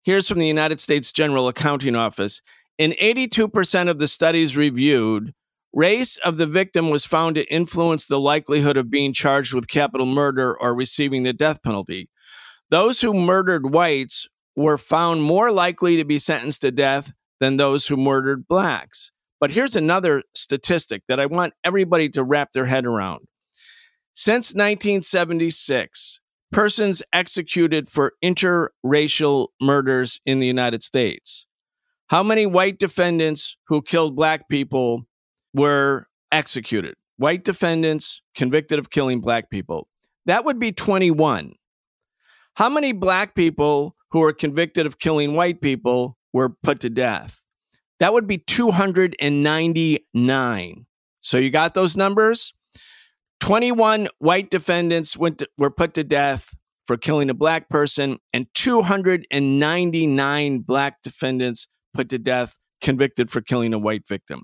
Here's from the United States General Accounting Office. In 82% of the studies reviewed, race of the victim was found to influence the likelihood of being charged with capital murder or receiving the death penalty. Those who murdered whites were found more likely to be sentenced to death than those who murdered blacks. But here's another statistic that I want everybody to wrap their head around. Since 1976, persons executed for interracial murders in the United States how many white defendants who killed black people were executed? White defendants convicted of killing black people. That would be 21. How many black people who were convicted of killing white people were put to death? That would be 299. So you got those numbers? 21 white defendants went to, were put to death for killing a black person, and 299 black defendants put to death, convicted for killing a white victim.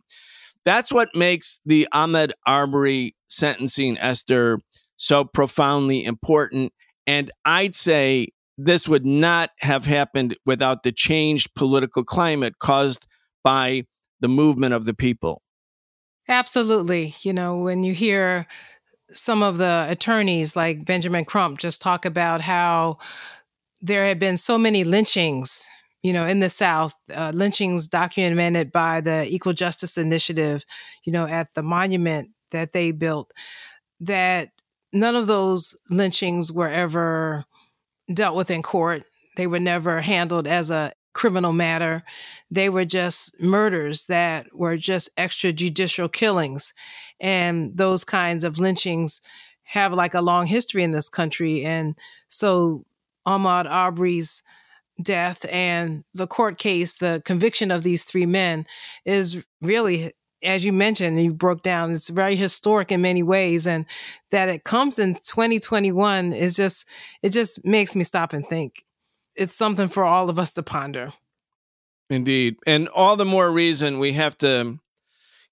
That's what makes the Ahmaud Arbery sentencing, Esther, so profoundly important. And I'd say this would not have happened without the changed political climate caused by the movement of the people. Absolutely. You know, when you hear some of the attorneys like Benjamin Crump just talk about how there had been so many lynchings you know, in the South, uh, lynchings documented by the Equal Justice Initiative, you know, at the monument that they built, that none of those lynchings were ever dealt with in court. They were never handled as a criminal matter. They were just murders that were just extrajudicial killings. And those kinds of lynchings have like a long history in this country. And so Ahmaud Arbery's death and the court case, the conviction of these three men is really as you mentioned, you broke down, it's very historic in many ways. And that it comes in 2021 is just, it just makes me stop and think. It's something for all of us to ponder. Indeed. And all the more reason we have to,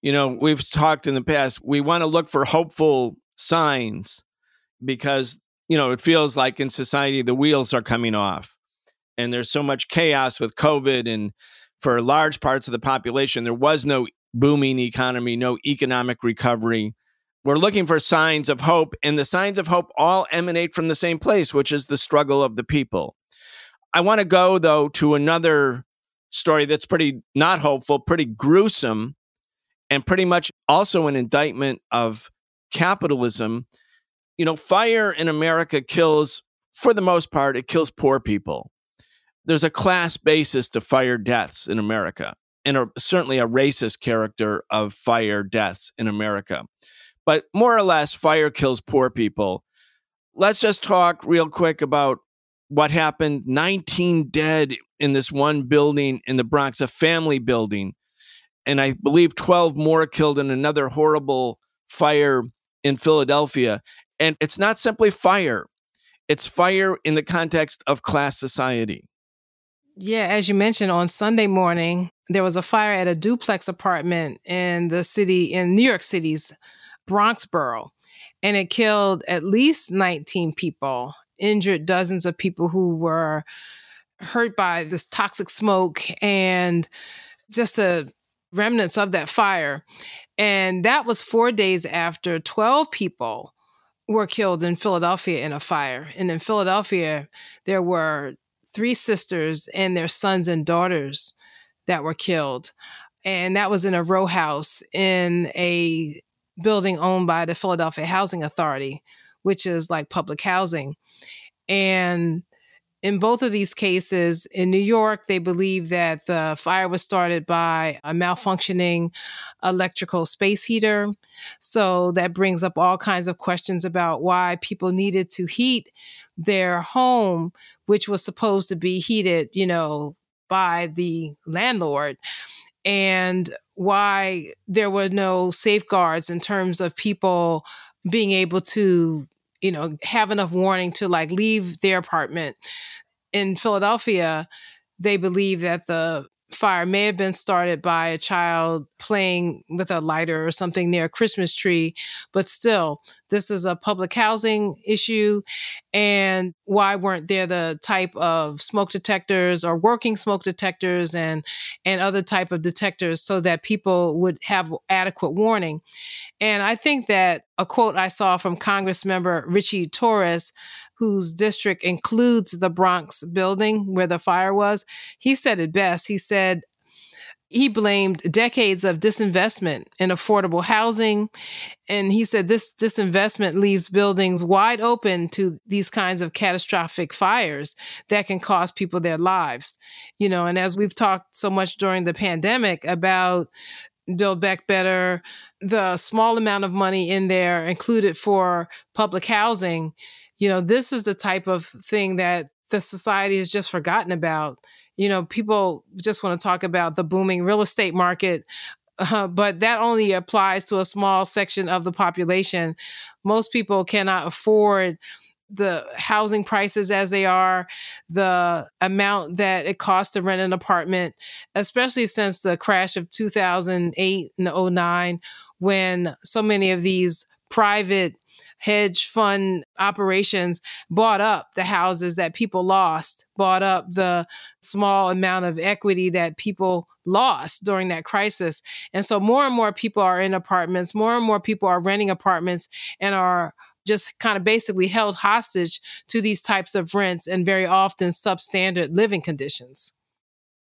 you know, we've talked in the past, we want to look for hopeful signs because, you know, it feels like in society the wheels are coming off and there's so much chaos with COVID. And for large parts of the population, there was no booming economy, no economic recovery. We're looking for signs of hope, and the signs of hope all emanate from the same place, which is the struggle of the people. I want to go, though, to another story that's pretty not hopeful, pretty gruesome, and pretty much also an indictment of capitalism. You know, fire in America kills, for the most part, it kills poor people. There's a class basis to fire deaths in America, and a, certainly a racist character of fire deaths in America. But more or less, fire kills poor people. Let's just talk real quick about what happened 19 dead in this one building in the Bronx, a family building. And I believe 12 more killed in another horrible fire in Philadelphia. And it's not simply fire, it's fire in the context of class society. Yeah, as you mentioned on Sunday morning, there was a fire at a duplex apartment in the city, in New York City's Bronx borough, and it killed at least 19 people injured dozens of people who were hurt by this toxic smoke and just the remnants of that fire. And that was four days after 12 people were killed in Philadelphia in a fire. And in Philadelphia, there were three sisters and their sons and daughters that were killed. And that was in a row house in a building owned by the Philadelphia Housing Authority, which is like public housing. And in both of these cases, in New York, they believe that the fire was started by a malfunctioning electrical space heater. So that brings up all kinds of questions about why people needed to heat their home, which was supposed to be heated, you know, by the landlord. And why there were no safeguards in terms of people being able to you know, have enough warning to like leave their apartment. In Philadelphia, they believe that the fire may have been started by a child playing with a lighter or something near a Christmas tree, but still, this is a public housing issue. And why weren't there the type of smoke detectors or working smoke detectors and and other type of detectors so that people would have adequate warning? And I think that a quote I saw from Congress member Richie Torres whose district includes the Bronx building where the fire was, he said it best. He said, he blamed decades of disinvestment in affordable housing. And he said this disinvestment leaves buildings wide open to these kinds of catastrophic fires that can cost people their lives. You know, and as we've talked so much during the pandemic about Build Back Better, the small amount of money in there included for public housing you know, this is the type of thing that the society has just forgotten about. You know, people just want to talk about the booming real estate market, uh, but that only applies to a small section of the population. Most people cannot afford the housing prices as they are, the amount that it costs to rent an apartment, especially since the crash of 2008 and 09, when so many of these private hedge fund operations bought up the houses that people lost, bought up the small amount of equity that people lost during that crisis. And so more and more people are in apartments, more and more people are renting apartments and are just kind of basically held hostage to these types of rents and very often substandard living conditions.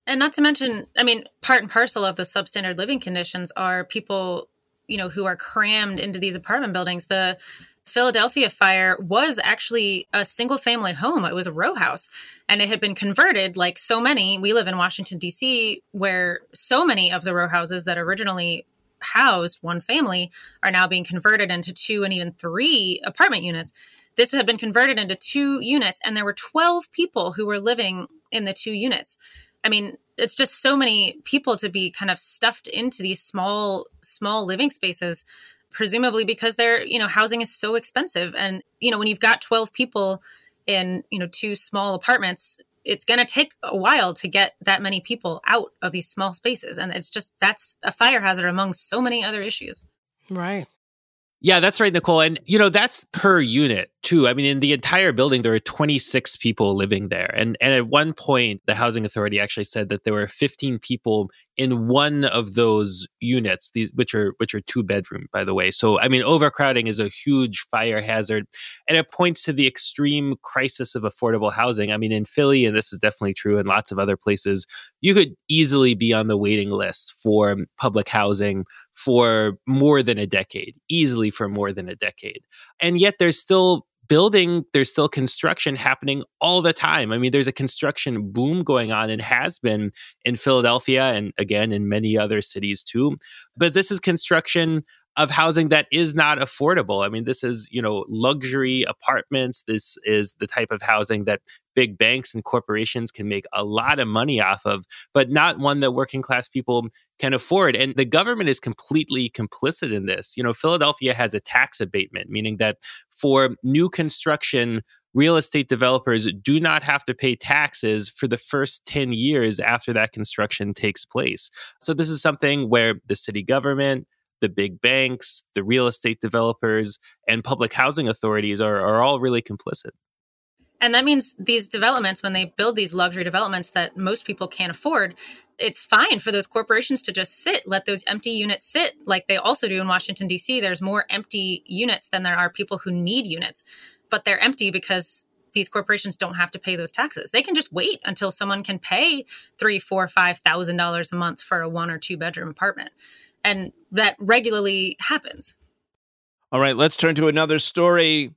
And not to mention, I mean, part and parcel of the substandard living conditions are people, you know, who are crammed into these apartment buildings. The Philadelphia fire was actually a single family home. It was a row house and it had been converted like so many. We live in Washington, D.C., where so many of the row houses that originally housed one family are now being converted into two and even three apartment units. This had been converted into two units, and there were 12 people who were living in the two units. I mean, it's just so many people to be kind of stuffed into these small small living spaces presumably because they're you know housing is so expensive. And you know when you've got 12 people in you know two small apartments it's going to take a while to get that many people out of these small spaces. And it's just that's a fire hazard among so many other issues. Right. Yeah, that's right, Nicole. And, you know, that's per unit too. I mean, in the entire building, there are 26 people living there. And, and at one point, the housing authority actually said that there were 15 people in one of those units, these, which are, which are two bedroom, by the way. So, I mean, overcrowding is a huge fire hazard and it points to the extreme crisis of affordable housing. I mean, in Philly, and this is definitely true in lots of other places, you could easily be on the waiting list for public housing for more than a decade, easily for more than a decade. And yet there's still building, there's still construction happening all the time. I mean, there's a construction boom going on and has been in Philadelphia and again in many other cities too. But this is construction of housing that is not affordable. I mean, this is, you know, luxury apartments. This is the type of housing that big banks and corporations can make a lot of money off of, but not one that working class people can afford. And the government is completely complicit in this. You know, Philadelphia has a tax abatement, meaning that for new construction, real estate developers do not have to pay taxes for the first 10 years after that construction takes place. So, this is something where the city government, the big banks, the real estate developers, and public housing authorities are, are all really complicit. And that means these developments, when they build these luxury developments that most people can't afford, it's fine for those corporations to just sit, let those empty units sit, like they also do in Washington, D.C. There's more empty units than there are people who need units, but they're empty because these corporations don't have to pay those taxes. They can just wait until someone can pay three, four, five thousand dollars a month for a one or two bedroom apartment and that regularly happens. All right, let's turn to another story.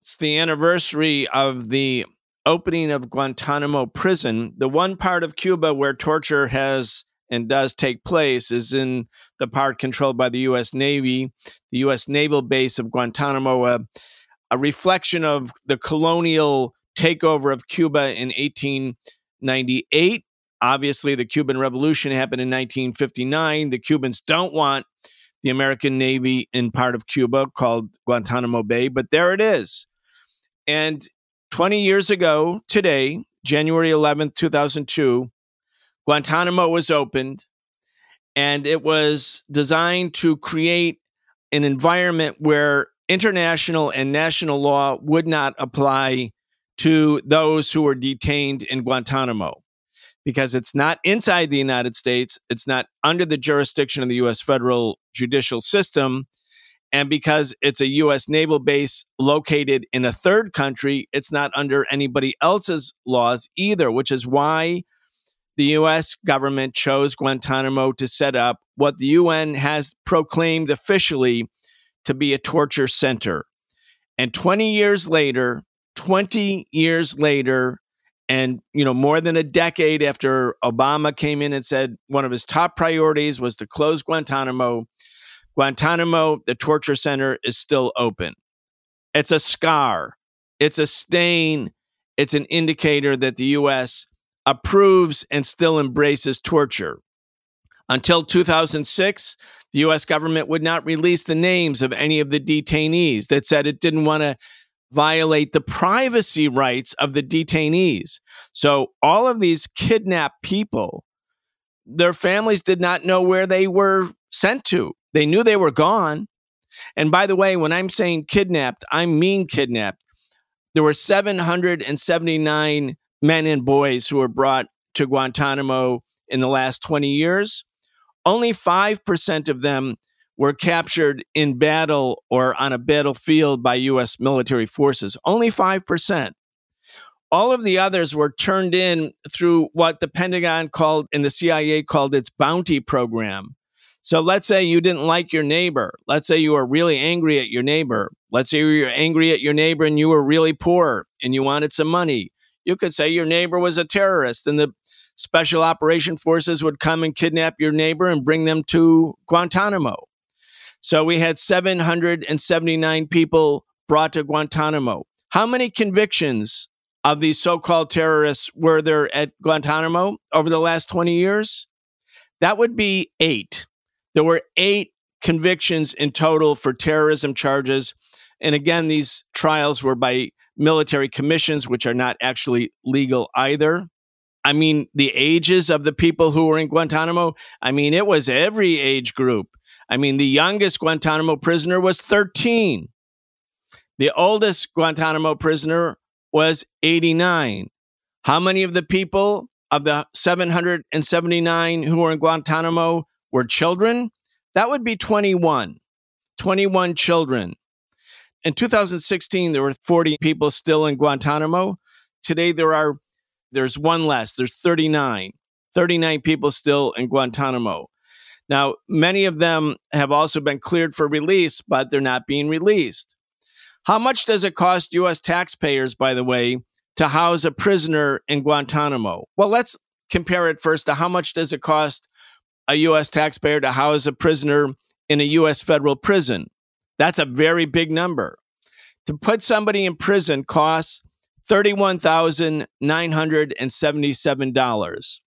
It's the anniversary of the opening of Guantanamo prison. The one part of Cuba where torture has and does take place is in the part controlled by the U.S. Navy, the U.S. naval base of Guantanamo, a, a reflection of the colonial takeover of Cuba in 1898 Obviously, the Cuban Revolution happened in 1959. The Cubans don't want the American Navy in part of Cuba called Guantanamo Bay, but there it is. And 20 years ago today, January 11th, 2002, Guantanamo was opened and it was designed to create an environment where international and national law would not apply to those who were detained in Guantanamo because it's not inside the United States, it's not under the jurisdiction of the US federal judicial system. And because it's a US naval base located in a third country, it's not under anybody else's laws either, which is why the US government chose Guantanamo to set up what the UN has proclaimed officially to be a torture center. And 20 years later, 20 years later, and, you know, more than a decade after Obama came in and said one of his top priorities was to close Guantanamo, Guantanamo, the torture center, is still open. It's a scar, it's a stain, it's an indicator that the U.S. approves and still embraces torture. Until 2006, the U.S. government would not release the names of any of the detainees that said it didn't want to violate the privacy rights of the detainees. So all of these kidnapped people, their families did not know where they were sent to. They knew they were gone. And by the way, when I'm saying kidnapped, I mean kidnapped. There were 779 men and boys who were brought to Guantanamo in the last 20 years. Only 5% of them were captured in battle or on a battlefield by U.S. military forces. Only 5%. All of the others were turned in through what the Pentagon called and the CIA called its bounty program. So let's say you didn't like your neighbor. Let's say you were really angry at your neighbor. Let's say you were angry at your neighbor and you were really poor and you wanted some money. You could say your neighbor was a terrorist and the special operation forces would come and kidnap your neighbor and bring them to Guantanamo. So we had 779 people brought to Guantanamo. How many convictions of these so called terrorists were there at Guantanamo over the last 20 years? That would be eight. There were eight convictions in total for terrorism charges. And again, these trials were by military commissions, which are not actually legal either. I mean, the ages of the people who were in Guantanamo, I mean, it was every age group. I mean, the youngest Guantanamo prisoner was 13. The oldest Guantanamo prisoner was 89. How many of the people of the 779 who were in Guantanamo were children? That would be 21. 21 children. In 2016, there were 40 people still in Guantanamo. Today, there are there's one less. There's 39. 39 people still in Guantanamo. Now, many of them have also been cleared for release, but they're not being released. How much does it cost U.S. taxpayers, by the way, to house a prisoner in Guantanamo? Well, let's compare it first to how much does it cost a U.S. taxpayer to house a prisoner in a U.S. federal prison? That's a very big number. To put somebody in prison costs $31,977.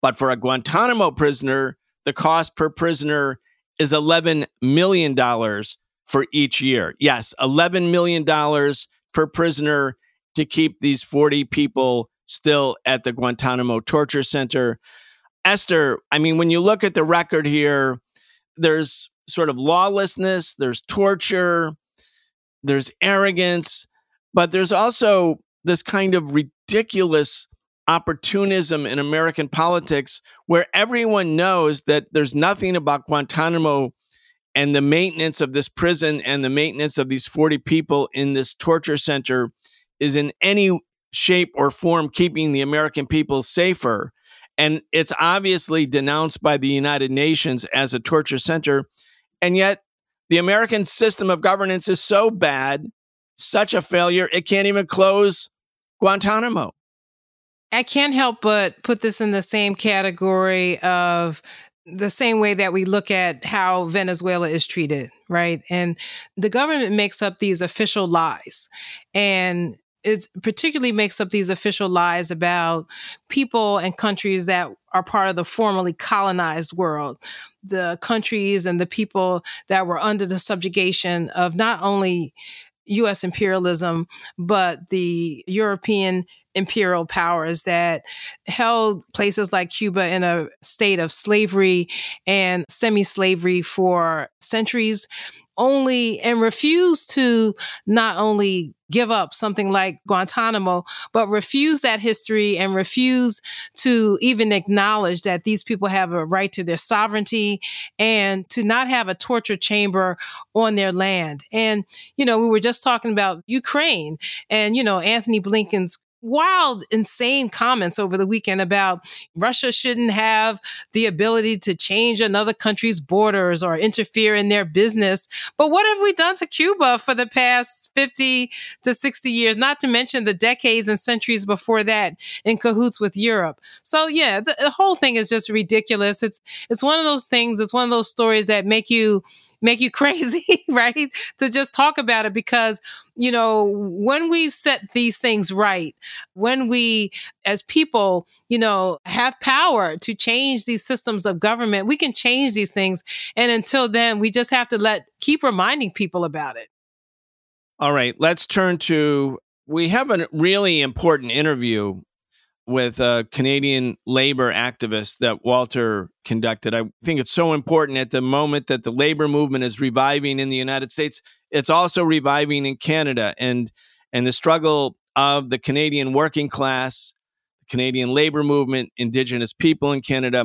But for a Guantanamo prisoner, the cost per prisoner is $11 million for each year. Yes, $11 million per prisoner to keep these 40 people still at the Guantanamo Torture Center. Esther, I mean, when you look at the record here, there's sort of lawlessness, there's torture, there's arrogance, but there's also this kind of ridiculous opportunism in American politics where everyone knows that there's nothing about Guantanamo and the maintenance of this prison and the maintenance of these 40 people in this torture center is in any shape or form keeping the American people safer. And it's obviously denounced by the United Nations as a torture center. And yet, the American system of governance is so bad, such a failure, it can't even close Guantanamo. I can't help but put this in the same category of the same way that we look at how Venezuela is treated, right? And the government makes up these official lies. And it particularly makes up these official lies about people and countries that are part of the formerly colonized world, the countries and the people that were under the subjugation of not only US imperialism, but the European imperial powers that held places like Cuba in a state of slavery and semi slavery for centuries only and refused to not only give up something like Guantanamo, but refuse that history and refuse to even acknowledge that these people have a right to their sovereignty and to not have a torture chamber on their land. And, you know, we were just talking about Ukraine and, you know, Antony Blinken's wild, insane comments over the weekend about Russia shouldn't have the ability to change another country's borders or interfere in their business. But what have we done to Cuba for the past 50 to 60 years, not to mention the decades and centuries before that in cahoots with Europe? So yeah, the, the whole thing is just ridiculous. It's it's one of those things, it's one of those stories that make you make you crazy, right? To just talk about it because, you know, when we set these things right, when we as people, you know, have power to change these systems of government, we can change these things. And until then, we just have to let keep reminding people about it. All right, let's turn to we have a really important interview with a Canadian labor activist that Walter conducted. I think it's so important at the moment that the labor movement is reviving in the United States. It's also reviving in Canada and and the struggle of the Canadian working class, Canadian labor movement, indigenous people in Canada.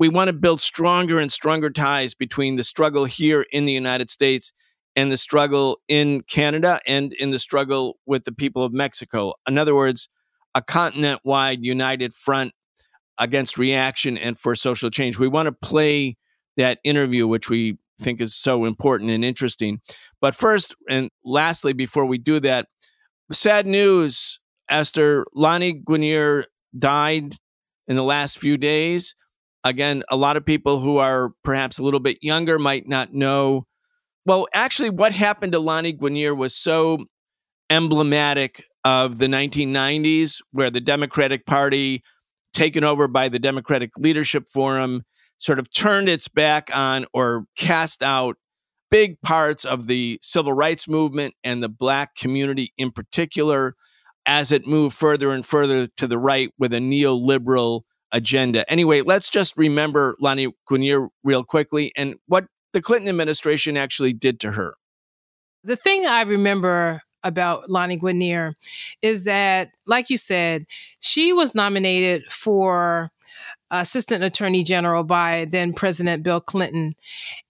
We want to build stronger and stronger ties between the struggle here in the United States and the struggle in Canada and in the struggle with the people of Mexico. In other words, a continent wide united front against reaction and for social change. We want to play that interview, which we think is so important and interesting. But first and lastly, before we do that, sad news Esther, Lani Guinier died in the last few days. Again, a lot of people who are perhaps a little bit younger might not know. Well, actually, what happened to Lani Guinier was so emblematic of the 1990s, where the Democratic Party, taken over by the Democratic Leadership Forum, sort of turned its back on or cast out big parts of the civil rights movement and the black community in particular as it moved further and further to the right with a neoliberal agenda. Anyway, let's just remember Lani Guinier real quickly and what the Clinton administration actually did to her. The thing I remember about Lani Guinier is that, like you said, she was nominated for Assistant Attorney General by then President Bill Clinton.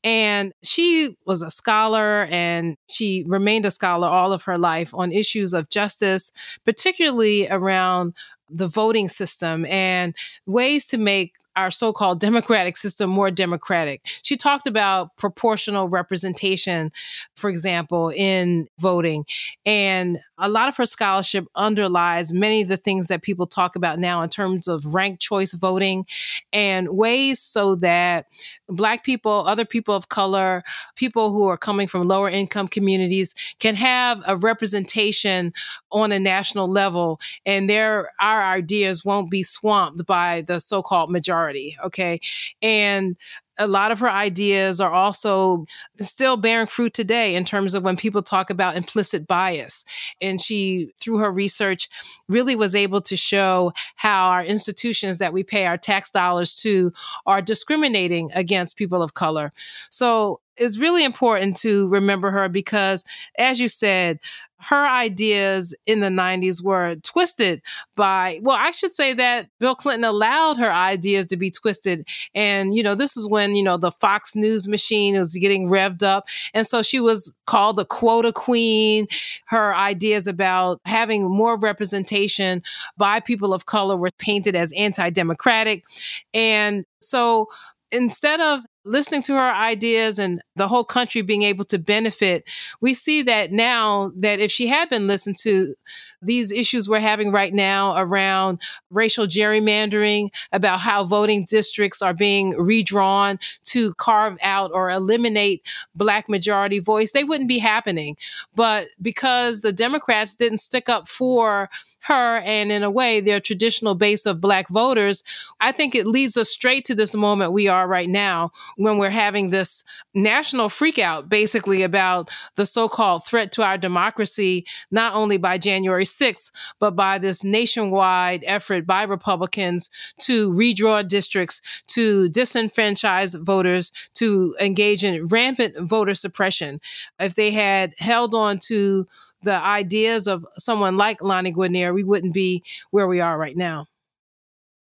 And she was a scholar and she remained a scholar all of her life on issues of justice, particularly around the voting system and ways to make our so-called democratic system more democratic. She talked about proportional representation, for example, in voting. And a lot of her scholarship underlies many of the things that people talk about now in terms of ranked choice voting and ways so that black people, other people of color, people who are coming from lower income communities can have a representation on a national level and their our ideas won't be swamped by the so-called majority okay? And a lot of her ideas are also still bearing fruit today in terms of when people talk about implicit bias. And she, through her research, really was able to show how our institutions that we pay our tax dollars to are discriminating against people of color. So it's really important to remember her because, as you said, her ideas in the 90s were twisted by, well, I should say that Bill Clinton allowed her ideas to be twisted. And, you know, this is when, you know, the Fox News machine was getting revved up. And so she was called the quota queen. Her ideas about having more representation by people of color were painted as anti democratic. And so instead of listening to her ideas and the whole country being able to benefit, we see that now that if she had been listened to, these issues we're having right now around racial gerrymandering, about how voting districts are being redrawn to carve out or eliminate black majority voice, they wouldn't be happening. But because the Democrats didn't stick up for her and in a way their traditional base of black voters, I think it leads us straight to this moment we are right now when we're having this national freakout basically about the so-called threat to our democracy, not only by January 6th, but by this nationwide effort by Republicans to redraw districts, to disenfranchise voters, to engage in rampant voter suppression. If they had held on to the ideas of someone like Lani Guinier, we wouldn't be where we are right now.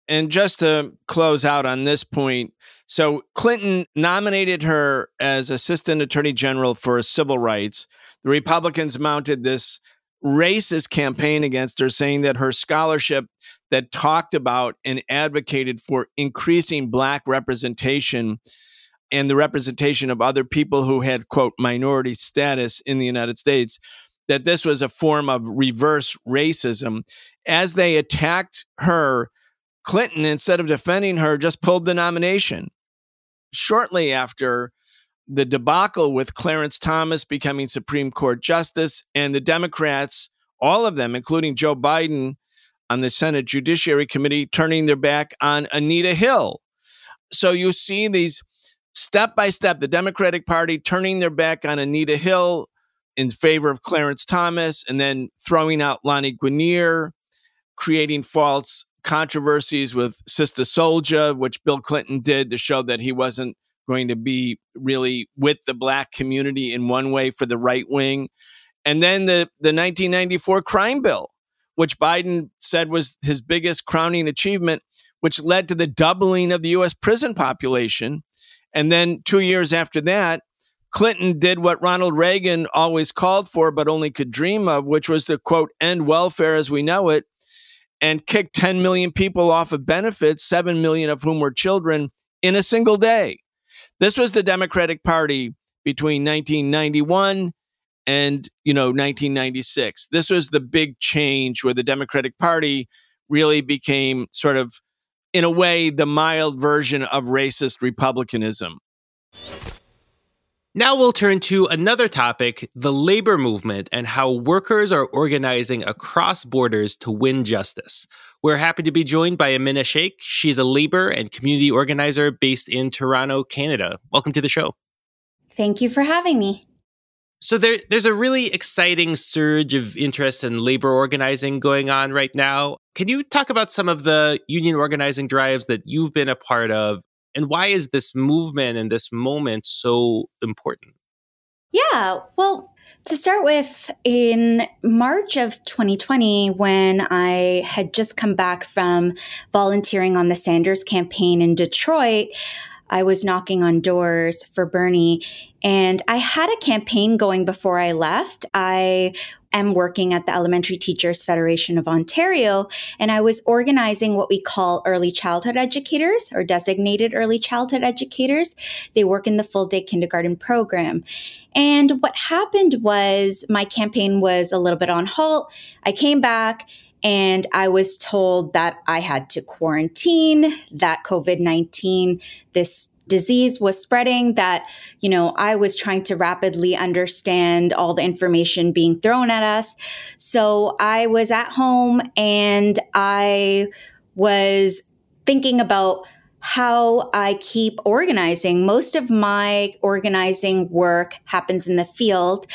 And just to close out on this point, so Clinton nominated her as Assistant Attorney General for civil rights. The Republicans mounted this racist campaign against her, saying that her scholarship that talked about and advocated for increasing Black representation and the representation of other people who had, quote, minority status in the United States that this was a form of reverse racism. As they attacked her, Clinton, instead of defending her, just pulled the nomination. Shortly after the debacle with Clarence Thomas becoming Supreme Court Justice and the Democrats, all of them, including Joe Biden on the Senate Judiciary Committee, turning their back on Anita Hill. So you see these step by step, the Democratic Party turning their back on Anita Hill, in favor of Clarence Thomas and then throwing out Lani Guinier, creating false controversies with Sister Souljah, which Bill Clinton did to show that he wasn't going to be really with the black community in one way for the right wing. And then the, the 1994 crime bill, which Biden said was his biggest crowning achievement, which led to the doubling of the US prison population. And then two years after that, Clinton did what Ronald Reagan always called for, but only could dream of, which was to quote, end welfare as we know it, and kick 10 million people off of benefits, 7 million of whom were children, in a single day. This was the Democratic Party between 1991 and, you know, 1996. This was the big change where the Democratic Party really became sort of, in a way, the mild version of racist republicanism. Now we'll turn to another topic the labor movement and how workers are organizing across borders to win justice. We're happy to be joined by Aminah Sheikh. She's a labor and community organizer based in Toronto, Canada. Welcome to the show. Thank you for having me. So there, there's a really exciting surge of interest in labor organizing going on right now. Can you talk about some of the union organizing drives that you've been a part of, and why is this movement and this moment so important? Yeah, well, to start with, in March of 2020, when I had just come back from volunteering on the Sanders campaign in Detroit, I was knocking on doors for Bernie and I had a campaign going before I left. I am working at the Elementary Teachers Federation of Ontario, and I was organizing what we call early childhood educators or designated early childhood educators. They work in the full day kindergarten program. And what happened was my campaign was a little bit on halt. I came back and I was told that I had to quarantine, that COVID 19, this disease was spreading that you know i was trying to rapidly understand all the information being thrown at us so i was at home and i was thinking about how I keep organizing. Most of my organizing work happens in the field.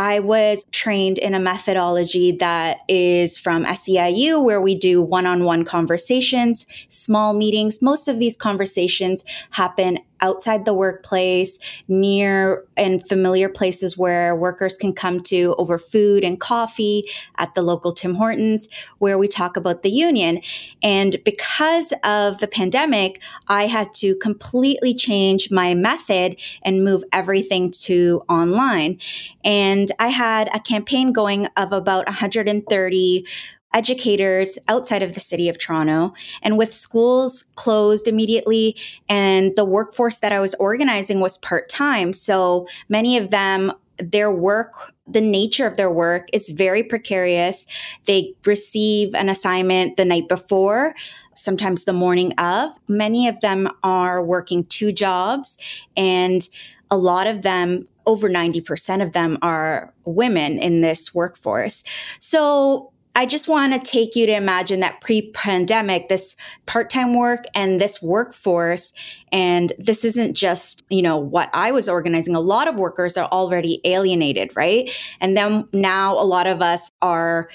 I was trained in a methodology that is from SEIU, where we do one on one conversations, small meetings. Most of these conversations happen outside the workplace, near and familiar places where workers can come to over food and coffee at the local Tim Hortons, where we talk about the union. And because of the pandemic, I had to completely change my method and move everything to online. And I had a campaign going of about 130 educators outside of the city of Toronto. And with schools closed immediately and the workforce that I was organizing was part time. So many of them, their work, the nature of their work is very precarious. They receive an assignment the night before, sometimes the morning of. Many of them are working two jobs and a lot of them over 90% of them are women in this workforce. So I just want to take you to imagine that pre pandemic, this part time work and this workforce. And this isn't just, you know, what I was organizing. A lot of workers are already alienated, right? And then now a lot of us are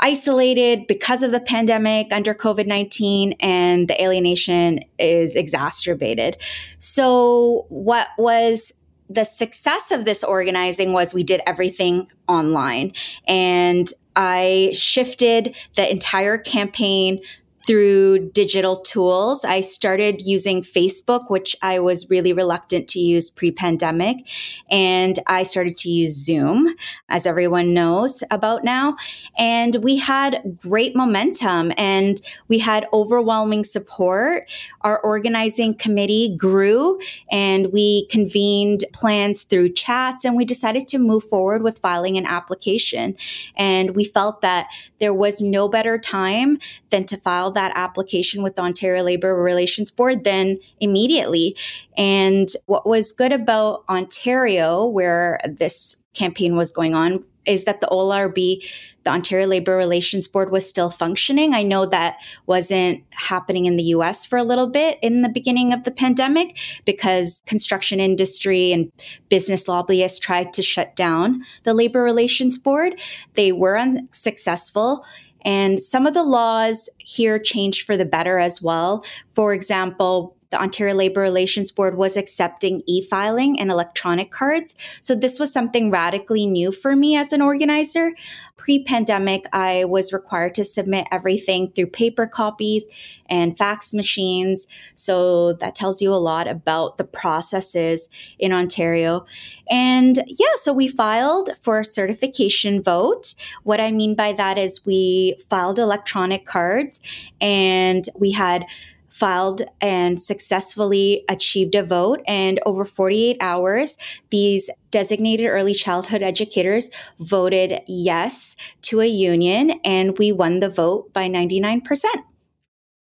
isolated because of the pandemic under COVID 19, and the alienation is exacerbated. So, what was the success of this organizing was we did everything online and I shifted the entire campaign through digital tools. I started using Facebook, which I was really reluctant to use pre pandemic. And I started to use Zoom, as everyone knows about now. And we had great momentum and we had overwhelming support. Our organizing committee grew and we convened plans through chats and we decided to move forward with filing an application. And we felt that there was no better time than to file that application with the Ontario Labor Relations Board, then immediately. And what was good about Ontario, where this campaign was going on, is that the OLRB, the Ontario Labor Relations Board, was still functioning. I know that wasn't happening in the US for a little bit in the beginning of the pandemic because construction industry and business lobbyists tried to shut down the Labor Relations Board. They were unsuccessful and some of the laws here changed for the better as well. For example, the Ontario Labor Relations Board was accepting e filing and electronic cards. So, this was something radically new for me as an organizer. Pre pandemic, I was required to submit everything through paper copies and fax machines. So, that tells you a lot about the processes in Ontario. And yeah, so we filed for a certification vote. What I mean by that is we filed electronic cards and we had filed and successfully achieved a vote. And over 48 hours, these designated early childhood educators voted yes to a union, and we won the vote by 99%.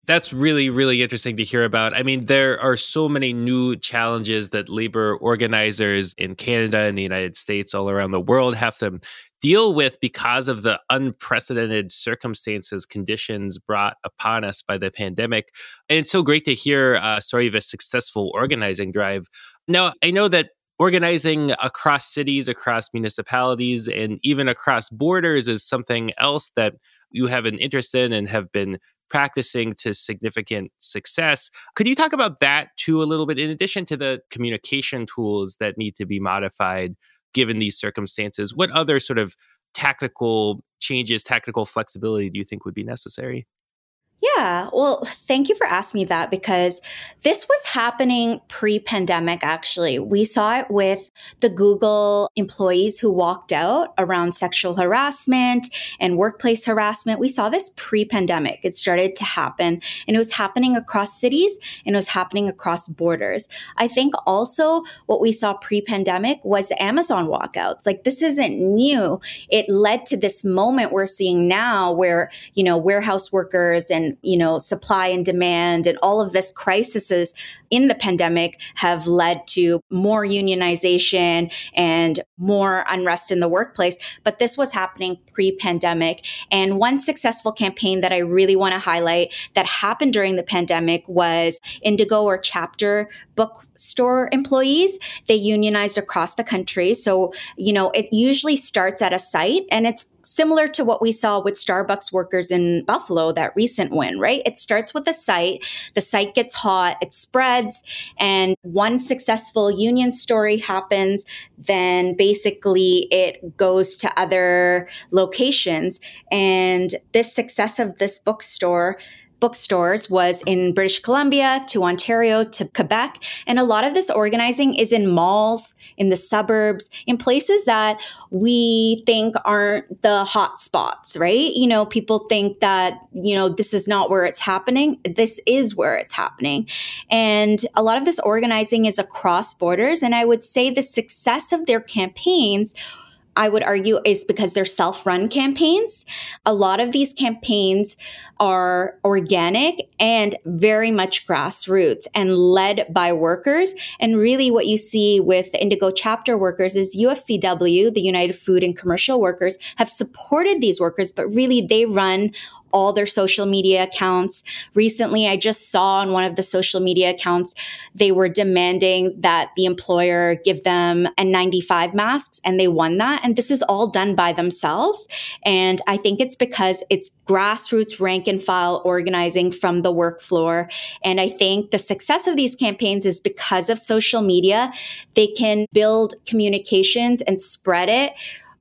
That's really, really interesting to hear about. I mean, there are so many new challenges that labor organizers in Canada and the United States, all around the world, have to deal with because of the unprecedented circumstances, conditions brought upon us by the pandemic. And it's so great to hear a story of a successful organizing drive. Now, I know that organizing across cities, across municipalities, and even across borders is something else that you have an interest in and have been practicing to significant success. Could you talk about that too a little bit, in addition to the communication tools that need to be modified given these circumstances? What other sort of tactical changes, tactical flexibility do you think would be necessary? Yeah, well, thank you for asking me that because this was happening pre pandemic, actually. We saw it with the Google employees who walked out around sexual harassment and workplace harassment. We saw this pre pandemic. It started to happen and it was happening across cities and it was happening across borders. I think also what we saw pre pandemic was the Amazon walkouts. Like, this isn't new. It led to this moment we're seeing now where, you know, warehouse workers and you know supply and demand and all of this crises in the pandemic have led to more unionization and more unrest in the workplace. But this was happening pre-pandemic. And one successful campaign that i really want to highlight that happened during the pandemic was indigo or chapter bookstore employees they unionized across the country so you know it usually starts at a site and it's similar to what we saw with Starbucks workers in Buffalo, that recent win, right? It starts with a site, the site gets hot, it spreads, and one successful union story happens, then basically it goes to other locations. And this success of this bookstore bookstores was in British Columbia to Ontario to Quebec. And a lot of this organizing is in malls, in the suburbs, in places that we think aren't the hot spots, right? You know, people think that, you know, this is not where it's happening. This is where it's happening. And a lot of this organizing is across borders. And I would say the success of their campaigns I would argue is because they're self run campaigns. A lot of these campaigns are organic and very much grassroots and led by workers. And really, what you see with Indigo chapter workers is UFCW, the United Food and Commercial Workers, have supported these workers, but really they run all their social media accounts. Recently, I just saw on one of the social media accounts, they were demanding that the employer give them N95 masks, and they won that. And this is all done by themselves. And I think it's because it's grassroots rank and file organizing from the work floor. And I think the success of these campaigns is because of social media. They can build communications and spread it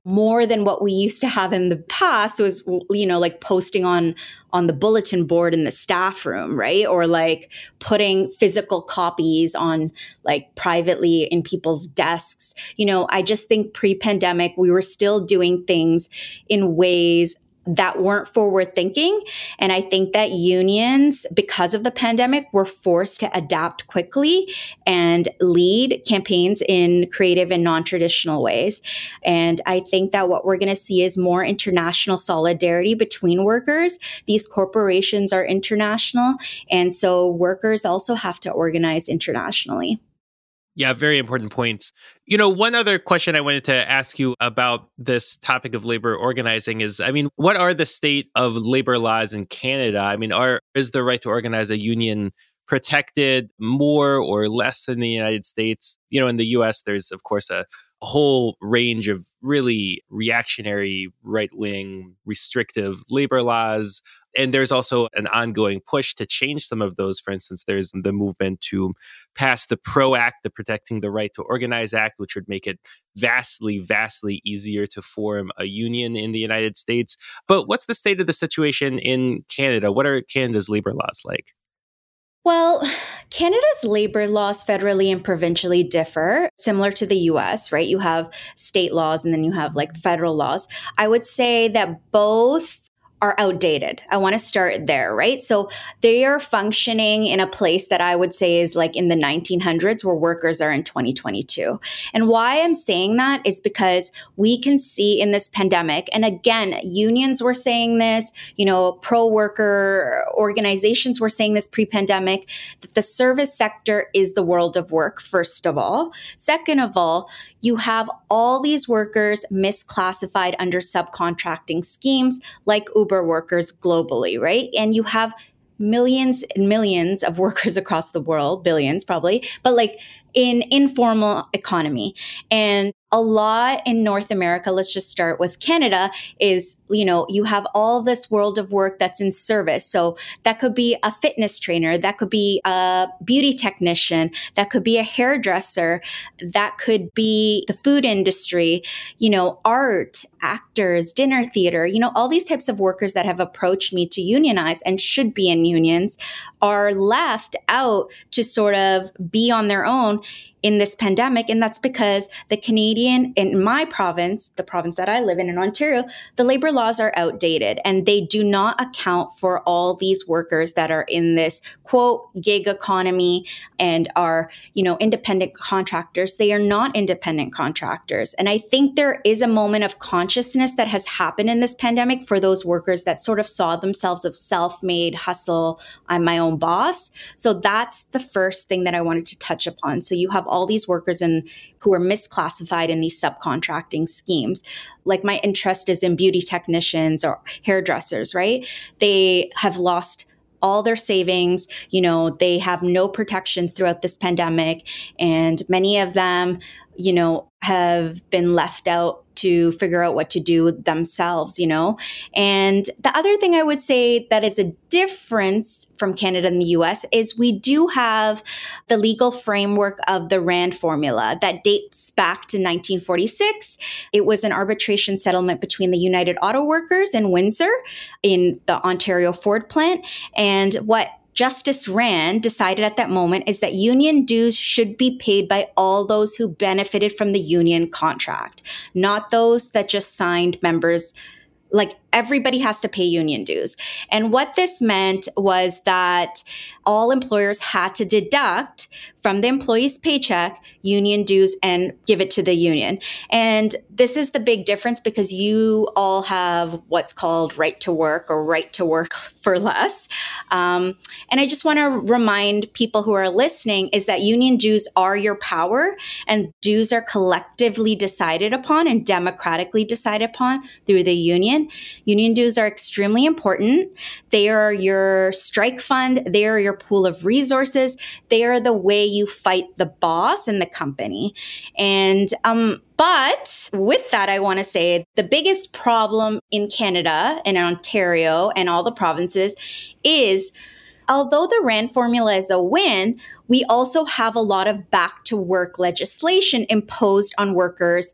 more than what we used to have in the past was you know like posting on on the bulletin board in the staff room right? Or like putting physical copies on like privately in people's desks. You know i just think pre-pandemic we were still doing things in ways that weren't forward thinking. And I think that unions, because of the pandemic, were forced to adapt quickly and lead campaigns in creative and non traditional ways. And I think that what we're going to see is more international solidarity between workers. These corporations are international. And so workers also have to organize internationally. Yeah, very important points. You know, one other question I wanted to ask you about this topic of labor organizing is I mean, what are the state of labor laws in Canada? I mean, are is the right to organize a union protected more or less than the United States? You know, in the US there's of course a, a whole range of really reactionary right-wing restrictive labor laws and there's also an ongoing push to change some of those. For instance, there's the movement to pass the PRO Act, the Protecting the Right to Organize Act, which would make it vastly, vastly easier to form a union in the United States. But what's the state of the situation in Canada? What are Canada's labor laws like? Well, Canada's labor laws federally and provincially differ, similar to the US, right? You have state laws and then you have like federal laws. I would say that both are outdated. I want to start there, right? So they are functioning in a place that I would say is like in the 1900s where workers are in 2022. And why I'm saying that is because we can see in this pandemic, and again, unions were saying this, you know, pro worker organizations were saying this pre pandemic, that the service sector is the world of work, first of all. Second of all, you have all these workers misclassified under subcontracting schemes like Uber workers globally, right? And you have millions and millions of workers across the world, billions probably, but like in informal economy. And a lot in North America, let's just start with Canada, is, you know, you have all this world of work that's in service. So that could be a fitness trainer, that could be a beauty technician, that could be a hairdresser, that could be the food industry, you know, art, actors, dinner theater, you know, all these types of workers that have approached me to unionize and should be in unions are left out to sort of be on their own in this pandemic. And that's because the Canadian, in my province, the province that I live in in Ontario, the labor laws are outdated and they do not account for all these workers that are in this quote gig economy and are, you know, independent contractors. They are not independent contractors. And I think there is a moment of consciousness that has happened in this pandemic for those workers that sort of saw themselves of self-made hustle. I'm my own boss. So that's the first thing that I wanted to touch upon. So you have all these workers and who are misclassified in these subcontracting schemes. Like my interest is in beauty technicians or hairdressers, right? They have lost all their savings. You know, they have no protections throughout this pandemic. And many of them, you know, have been left out to figure out what to do themselves, you know? And the other thing I would say that is a difference from Canada and the US is we do have the legal framework of the RAND formula that dates back to 1946. It was an arbitration settlement between the United Auto Workers in Windsor in the Ontario Ford plant. And what Justice Rand decided at that moment is that union dues should be paid by all those who benefited from the union contract, not those that just signed members like everybody has to pay union dues. And what this meant was that all employers had to deduct from the employee's paycheck union dues and give it to the union. And this is the big difference because you all have what's called right to work or right to work for less. Um, and I just want to remind people who are listening is that union dues are your power and dues are collectively decided upon and democratically decided upon through the union. Union dues are extremely important. They are your strike fund. They are your pool of resources. They are the way you fight the boss in the company. And, um, but with that, I want to say the biggest problem in Canada and Ontario and all the provinces is although the RAND formula is a win, we also have a lot of back to work legislation imposed on workers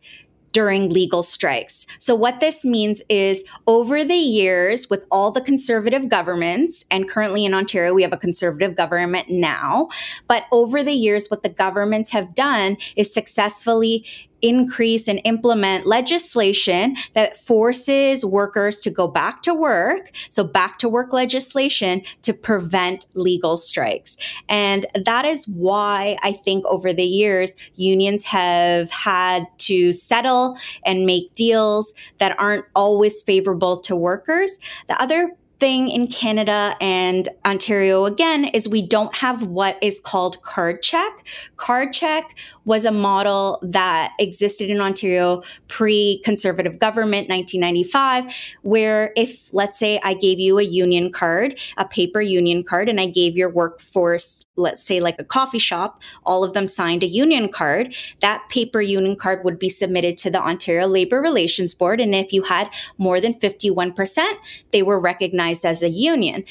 during legal strikes. So, what this means is over the years, with all the conservative governments, and currently in Ontario, we have a conservative government now, but over the years, what the governments have done is successfully increase and implement legislation that forces workers to go back to work. So back to work legislation to prevent legal strikes. And that is why I think over the years, unions have had to settle and make deals that aren't always favorable to workers. The other thing in Canada and Ontario again is we don't have what is called card check. Card check was a model that existed in Ontario pre conservative government 1995 where if let's say I gave you a union card, a paper union card and I gave your workforce let's say like a coffee shop, all of them signed a union card. That paper union card would be submitted to the Ontario Labor Relations Board. And if you had more than 51%, they were recognized as a union.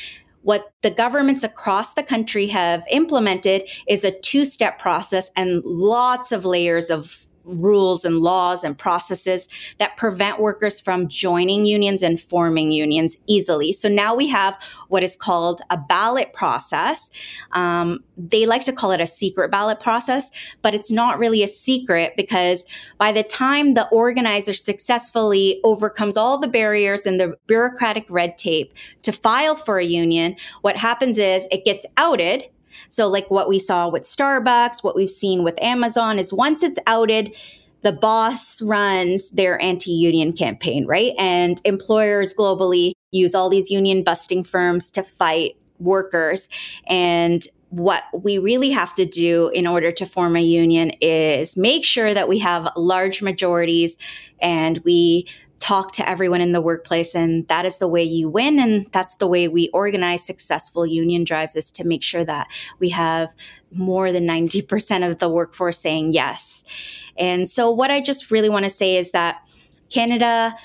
What the governments across the country have implemented is a two step process and lots of layers of rules and laws and processes that prevent workers from joining unions and forming unions easily. So now we have what is called a ballot process. Um, they like to call it a secret ballot process, but it's not really a secret because by the time the organizer successfully overcomes all the barriers and the bureaucratic red tape to file for a union, what happens is it gets outed so, like what we saw with Starbucks, what we've seen with Amazon is once it's outed, the boss runs their anti union campaign, right? And employers globally use all these union busting firms to fight workers. And what we really have to do in order to form a union is make sure that we have large majorities and we talk to everyone in the workplace and that is the way you win and that's the way we organize successful union drives is to make sure that we have more than 90% of the workforce saying yes. And so what i just really want to say is that canada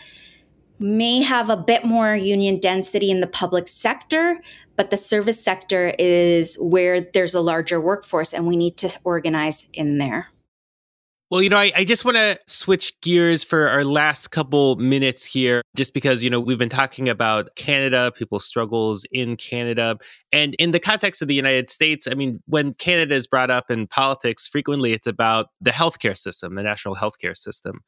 may have a bit more union density in the public sector but the service sector is where there's a larger workforce and we need to organize in there well, you know, I, I just want to switch gears for our last couple minutes here, just because, you know, we've been talking about Canada, people's struggles in Canada. And in the context of the United States, I mean, when Canada is brought up in politics, frequently it's about the healthcare system, the national healthcare system.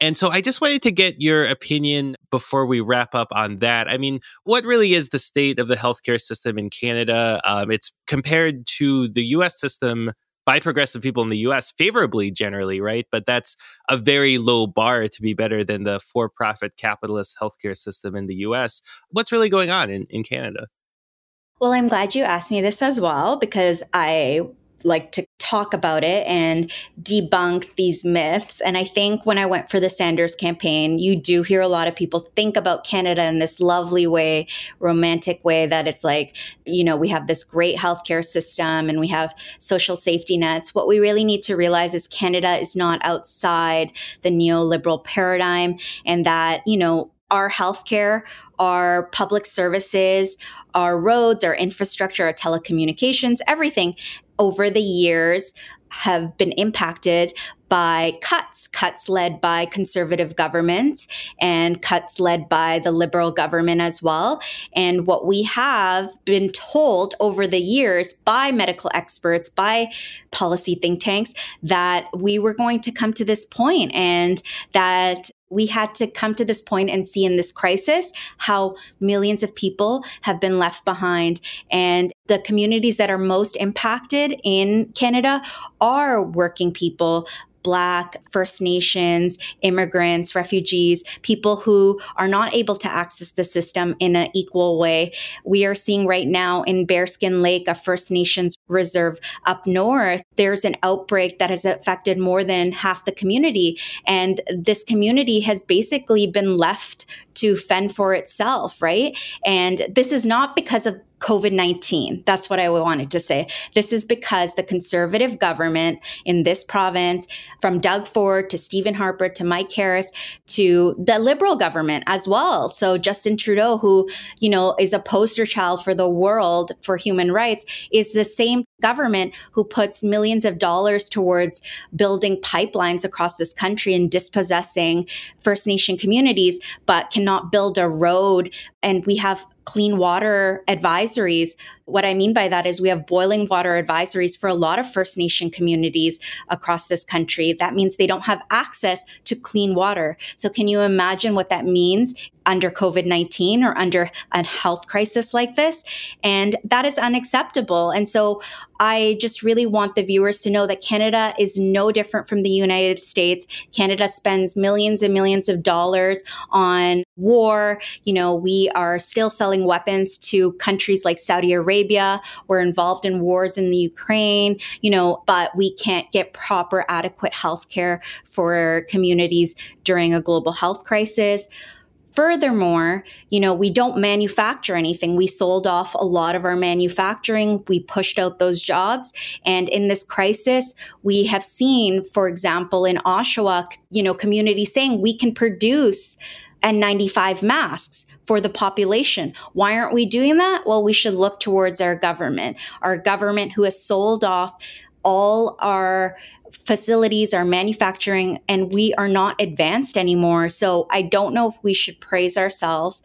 And so I just wanted to get your opinion before we wrap up on that. I mean, what really is the state of the healthcare system in Canada? Um, it's compared to the US system by progressive people in the US favorably generally, right? But that's a very low bar to be better than the for profit capitalist healthcare system in the US. What's really going on in, in Canada? Well, I'm glad you asked me this as well because I like to talk about it and debunk these myths. And I think when I went for the Sanders campaign, you do hear a lot of people think about Canada in this lovely way, romantic way that it's like, you know, we have this great healthcare system and we have social safety nets. What we really need to realize is Canada is not outside the neoliberal paradigm and that, you know, our healthcare, our public services, our roads, our infrastructure, our telecommunications, everything over the years have been impacted by cuts, cuts led by conservative governments and cuts led by the liberal government as well. And what we have been told over the years by medical experts, by policy think tanks, that we were going to come to this point and that we had to come to this point and see in this crisis how millions of people have been left behind. And the communities that are most impacted in Canada are working people, Black, First Nations, immigrants, refugees, people who are not able to access the system in an equal way. We are seeing right now in Bearskin Lake, a First Nations reserve up north, there's an outbreak that has affected more than half the community. And this community has basically been left to fend for itself, right? And this is not because of COVID 19. That's what I wanted to say. This is because the conservative government in this province, from Doug Ford to Stephen Harper to Mike Harris to the liberal government as well. So Justin Trudeau, who, you know, is a poster child for the world for human rights, is the same government who puts millions of dollars towards building pipelines across this country and dispossessing First Nation communities, but cannot build a road. And we have clean water advisories. What I mean by that is we have boiling water advisories for a lot of First Nation communities across this country. That means they don't have access to clean water. So, can you imagine what that means under COVID 19 or under a health crisis like this. And that is unacceptable. And so I just really want the viewers to know that Canada is no different from the United States. Canada spends millions and millions of dollars on war. You know, we are still selling weapons to countries like Saudi Arabia. We're involved in wars in the Ukraine, you know, but we can't get proper, adequate health care for communities during a global health crisis. Furthermore, you know, we don't manufacture anything. We sold off a lot of our manufacturing. We pushed out those jobs. And in this crisis, we have seen, for example, in Oshawa, you know, communities saying we can produce N95 masks for the population. Why aren't we doing that? Well, we should look towards our government, our government who has sold off all our facilities, our manufacturing, and we are not advanced anymore. So I don't know if we should praise ourselves.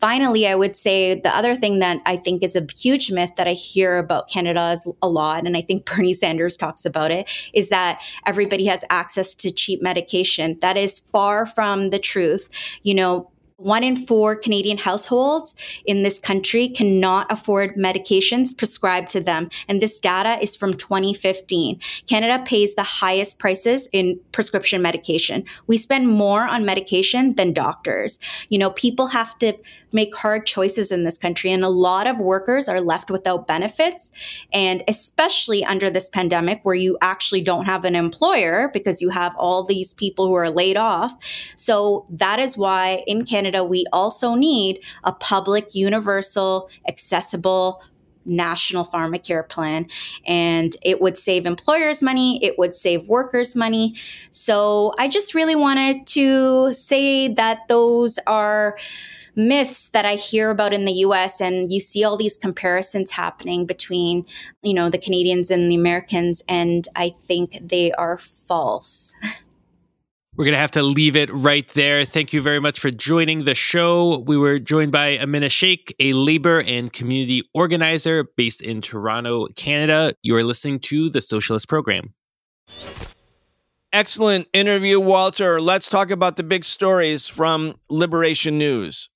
Finally, I would say the other thing that I think is a huge myth that I hear about Canada is a lot, and I think Bernie Sanders talks about it, is that everybody has access to cheap medication. That is far from the truth. You know, one in four Canadian households in this country cannot afford medications prescribed to them. And this data is from 2015. Canada pays the highest prices in prescription medication. We spend more on medication than doctors. You know, people have to make hard choices in this country, and a lot of workers are left without benefits. And especially under this pandemic, where you actually don't have an employer because you have all these people who are laid off. So that is why in Canada, we also need a public, universal, accessible, national pharmacare plan and it would save employers money it would save workers money so i just really wanted to say that those are myths that I hear about in the US and you see all these comparisons happening between, you know, the Canadians and the Americans and I think they are false. We're going to have to leave it right there. Thank you very much for joining the show. We were joined by Aminah Sheikh, a labor and community organizer based in Toronto, Canada. You are listening to the Socialist Program. Excellent interview, Walter. Let's talk about the big stories from Liberation News.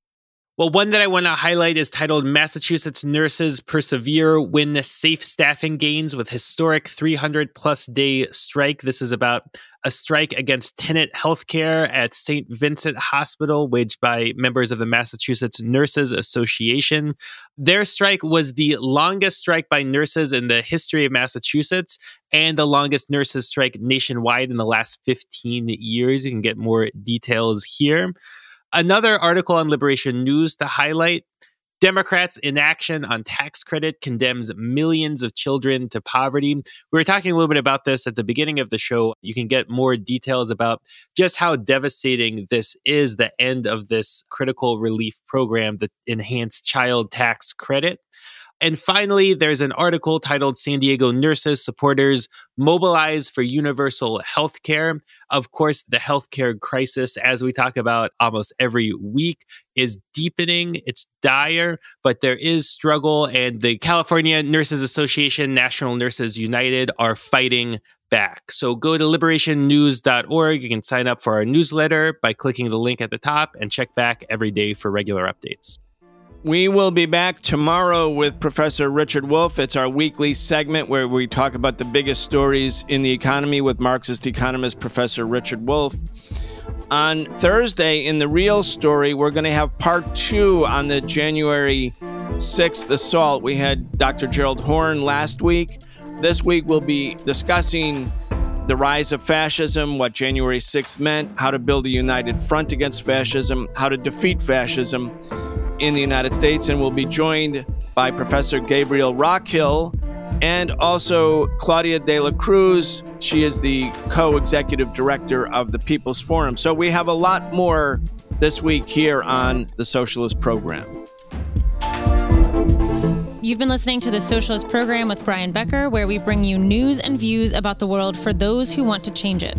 Well, one that I want to highlight is titled Massachusetts Nurses Persevere Win Safe Staffing Gains with Historic 300 Plus Day Strike. This is about a strike against Tenet Healthcare at St. Vincent Hospital, waged by members of the Massachusetts Nurses Association. Their strike was the longest strike by nurses in the history of Massachusetts and the longest nurses strike nationwide in the last 15 years. You can get more details here. Another article on Liberation News to highlight Democrats' inaction on tax credit condemns millions of children to poverty. We were talking a little bit about this at the beginning of the show. You can get more details about just how devastating this is the end of this critical relief program, the enhanced child tax credit. And finally, there's an article titled San Diego Nurses Supporters Mobilize for Universal Health Care. Of course, the healthcare crisis, as we talk about almost every week, is deepening. It's dire, but there is struggle. And the California Nurses Association, National Nurses United are fighting back. So go to liberationnews.org. You can sign up for our newsletter by clicking the link at the top and check back every day for regular updates. We will be back tomorrow with Professor Richard Wolff. It's our weekly segment where we talk about the biggest stories in the economy with Marxist economist Professor Richard Wolff. On Thursday, in the real story, we're going to have part two on the January 6th assault. We had Dr. Gerald Horne last week. This week, we'll be discussing the rise of fascism, what January 6th meant, how to build a united front against fascism, how to defeat fascism in the United States, and we'll be joined by Professor Gabriel Rockhill and also Claudia de la Cruz. She is the co executive director of the People's Forum. So we have a lot more this week here on the Socialist Program. You've been listening to the Socialist Program with Brian Becker, where we bring you news and views about the world for those who want to change it.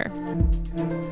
Walker.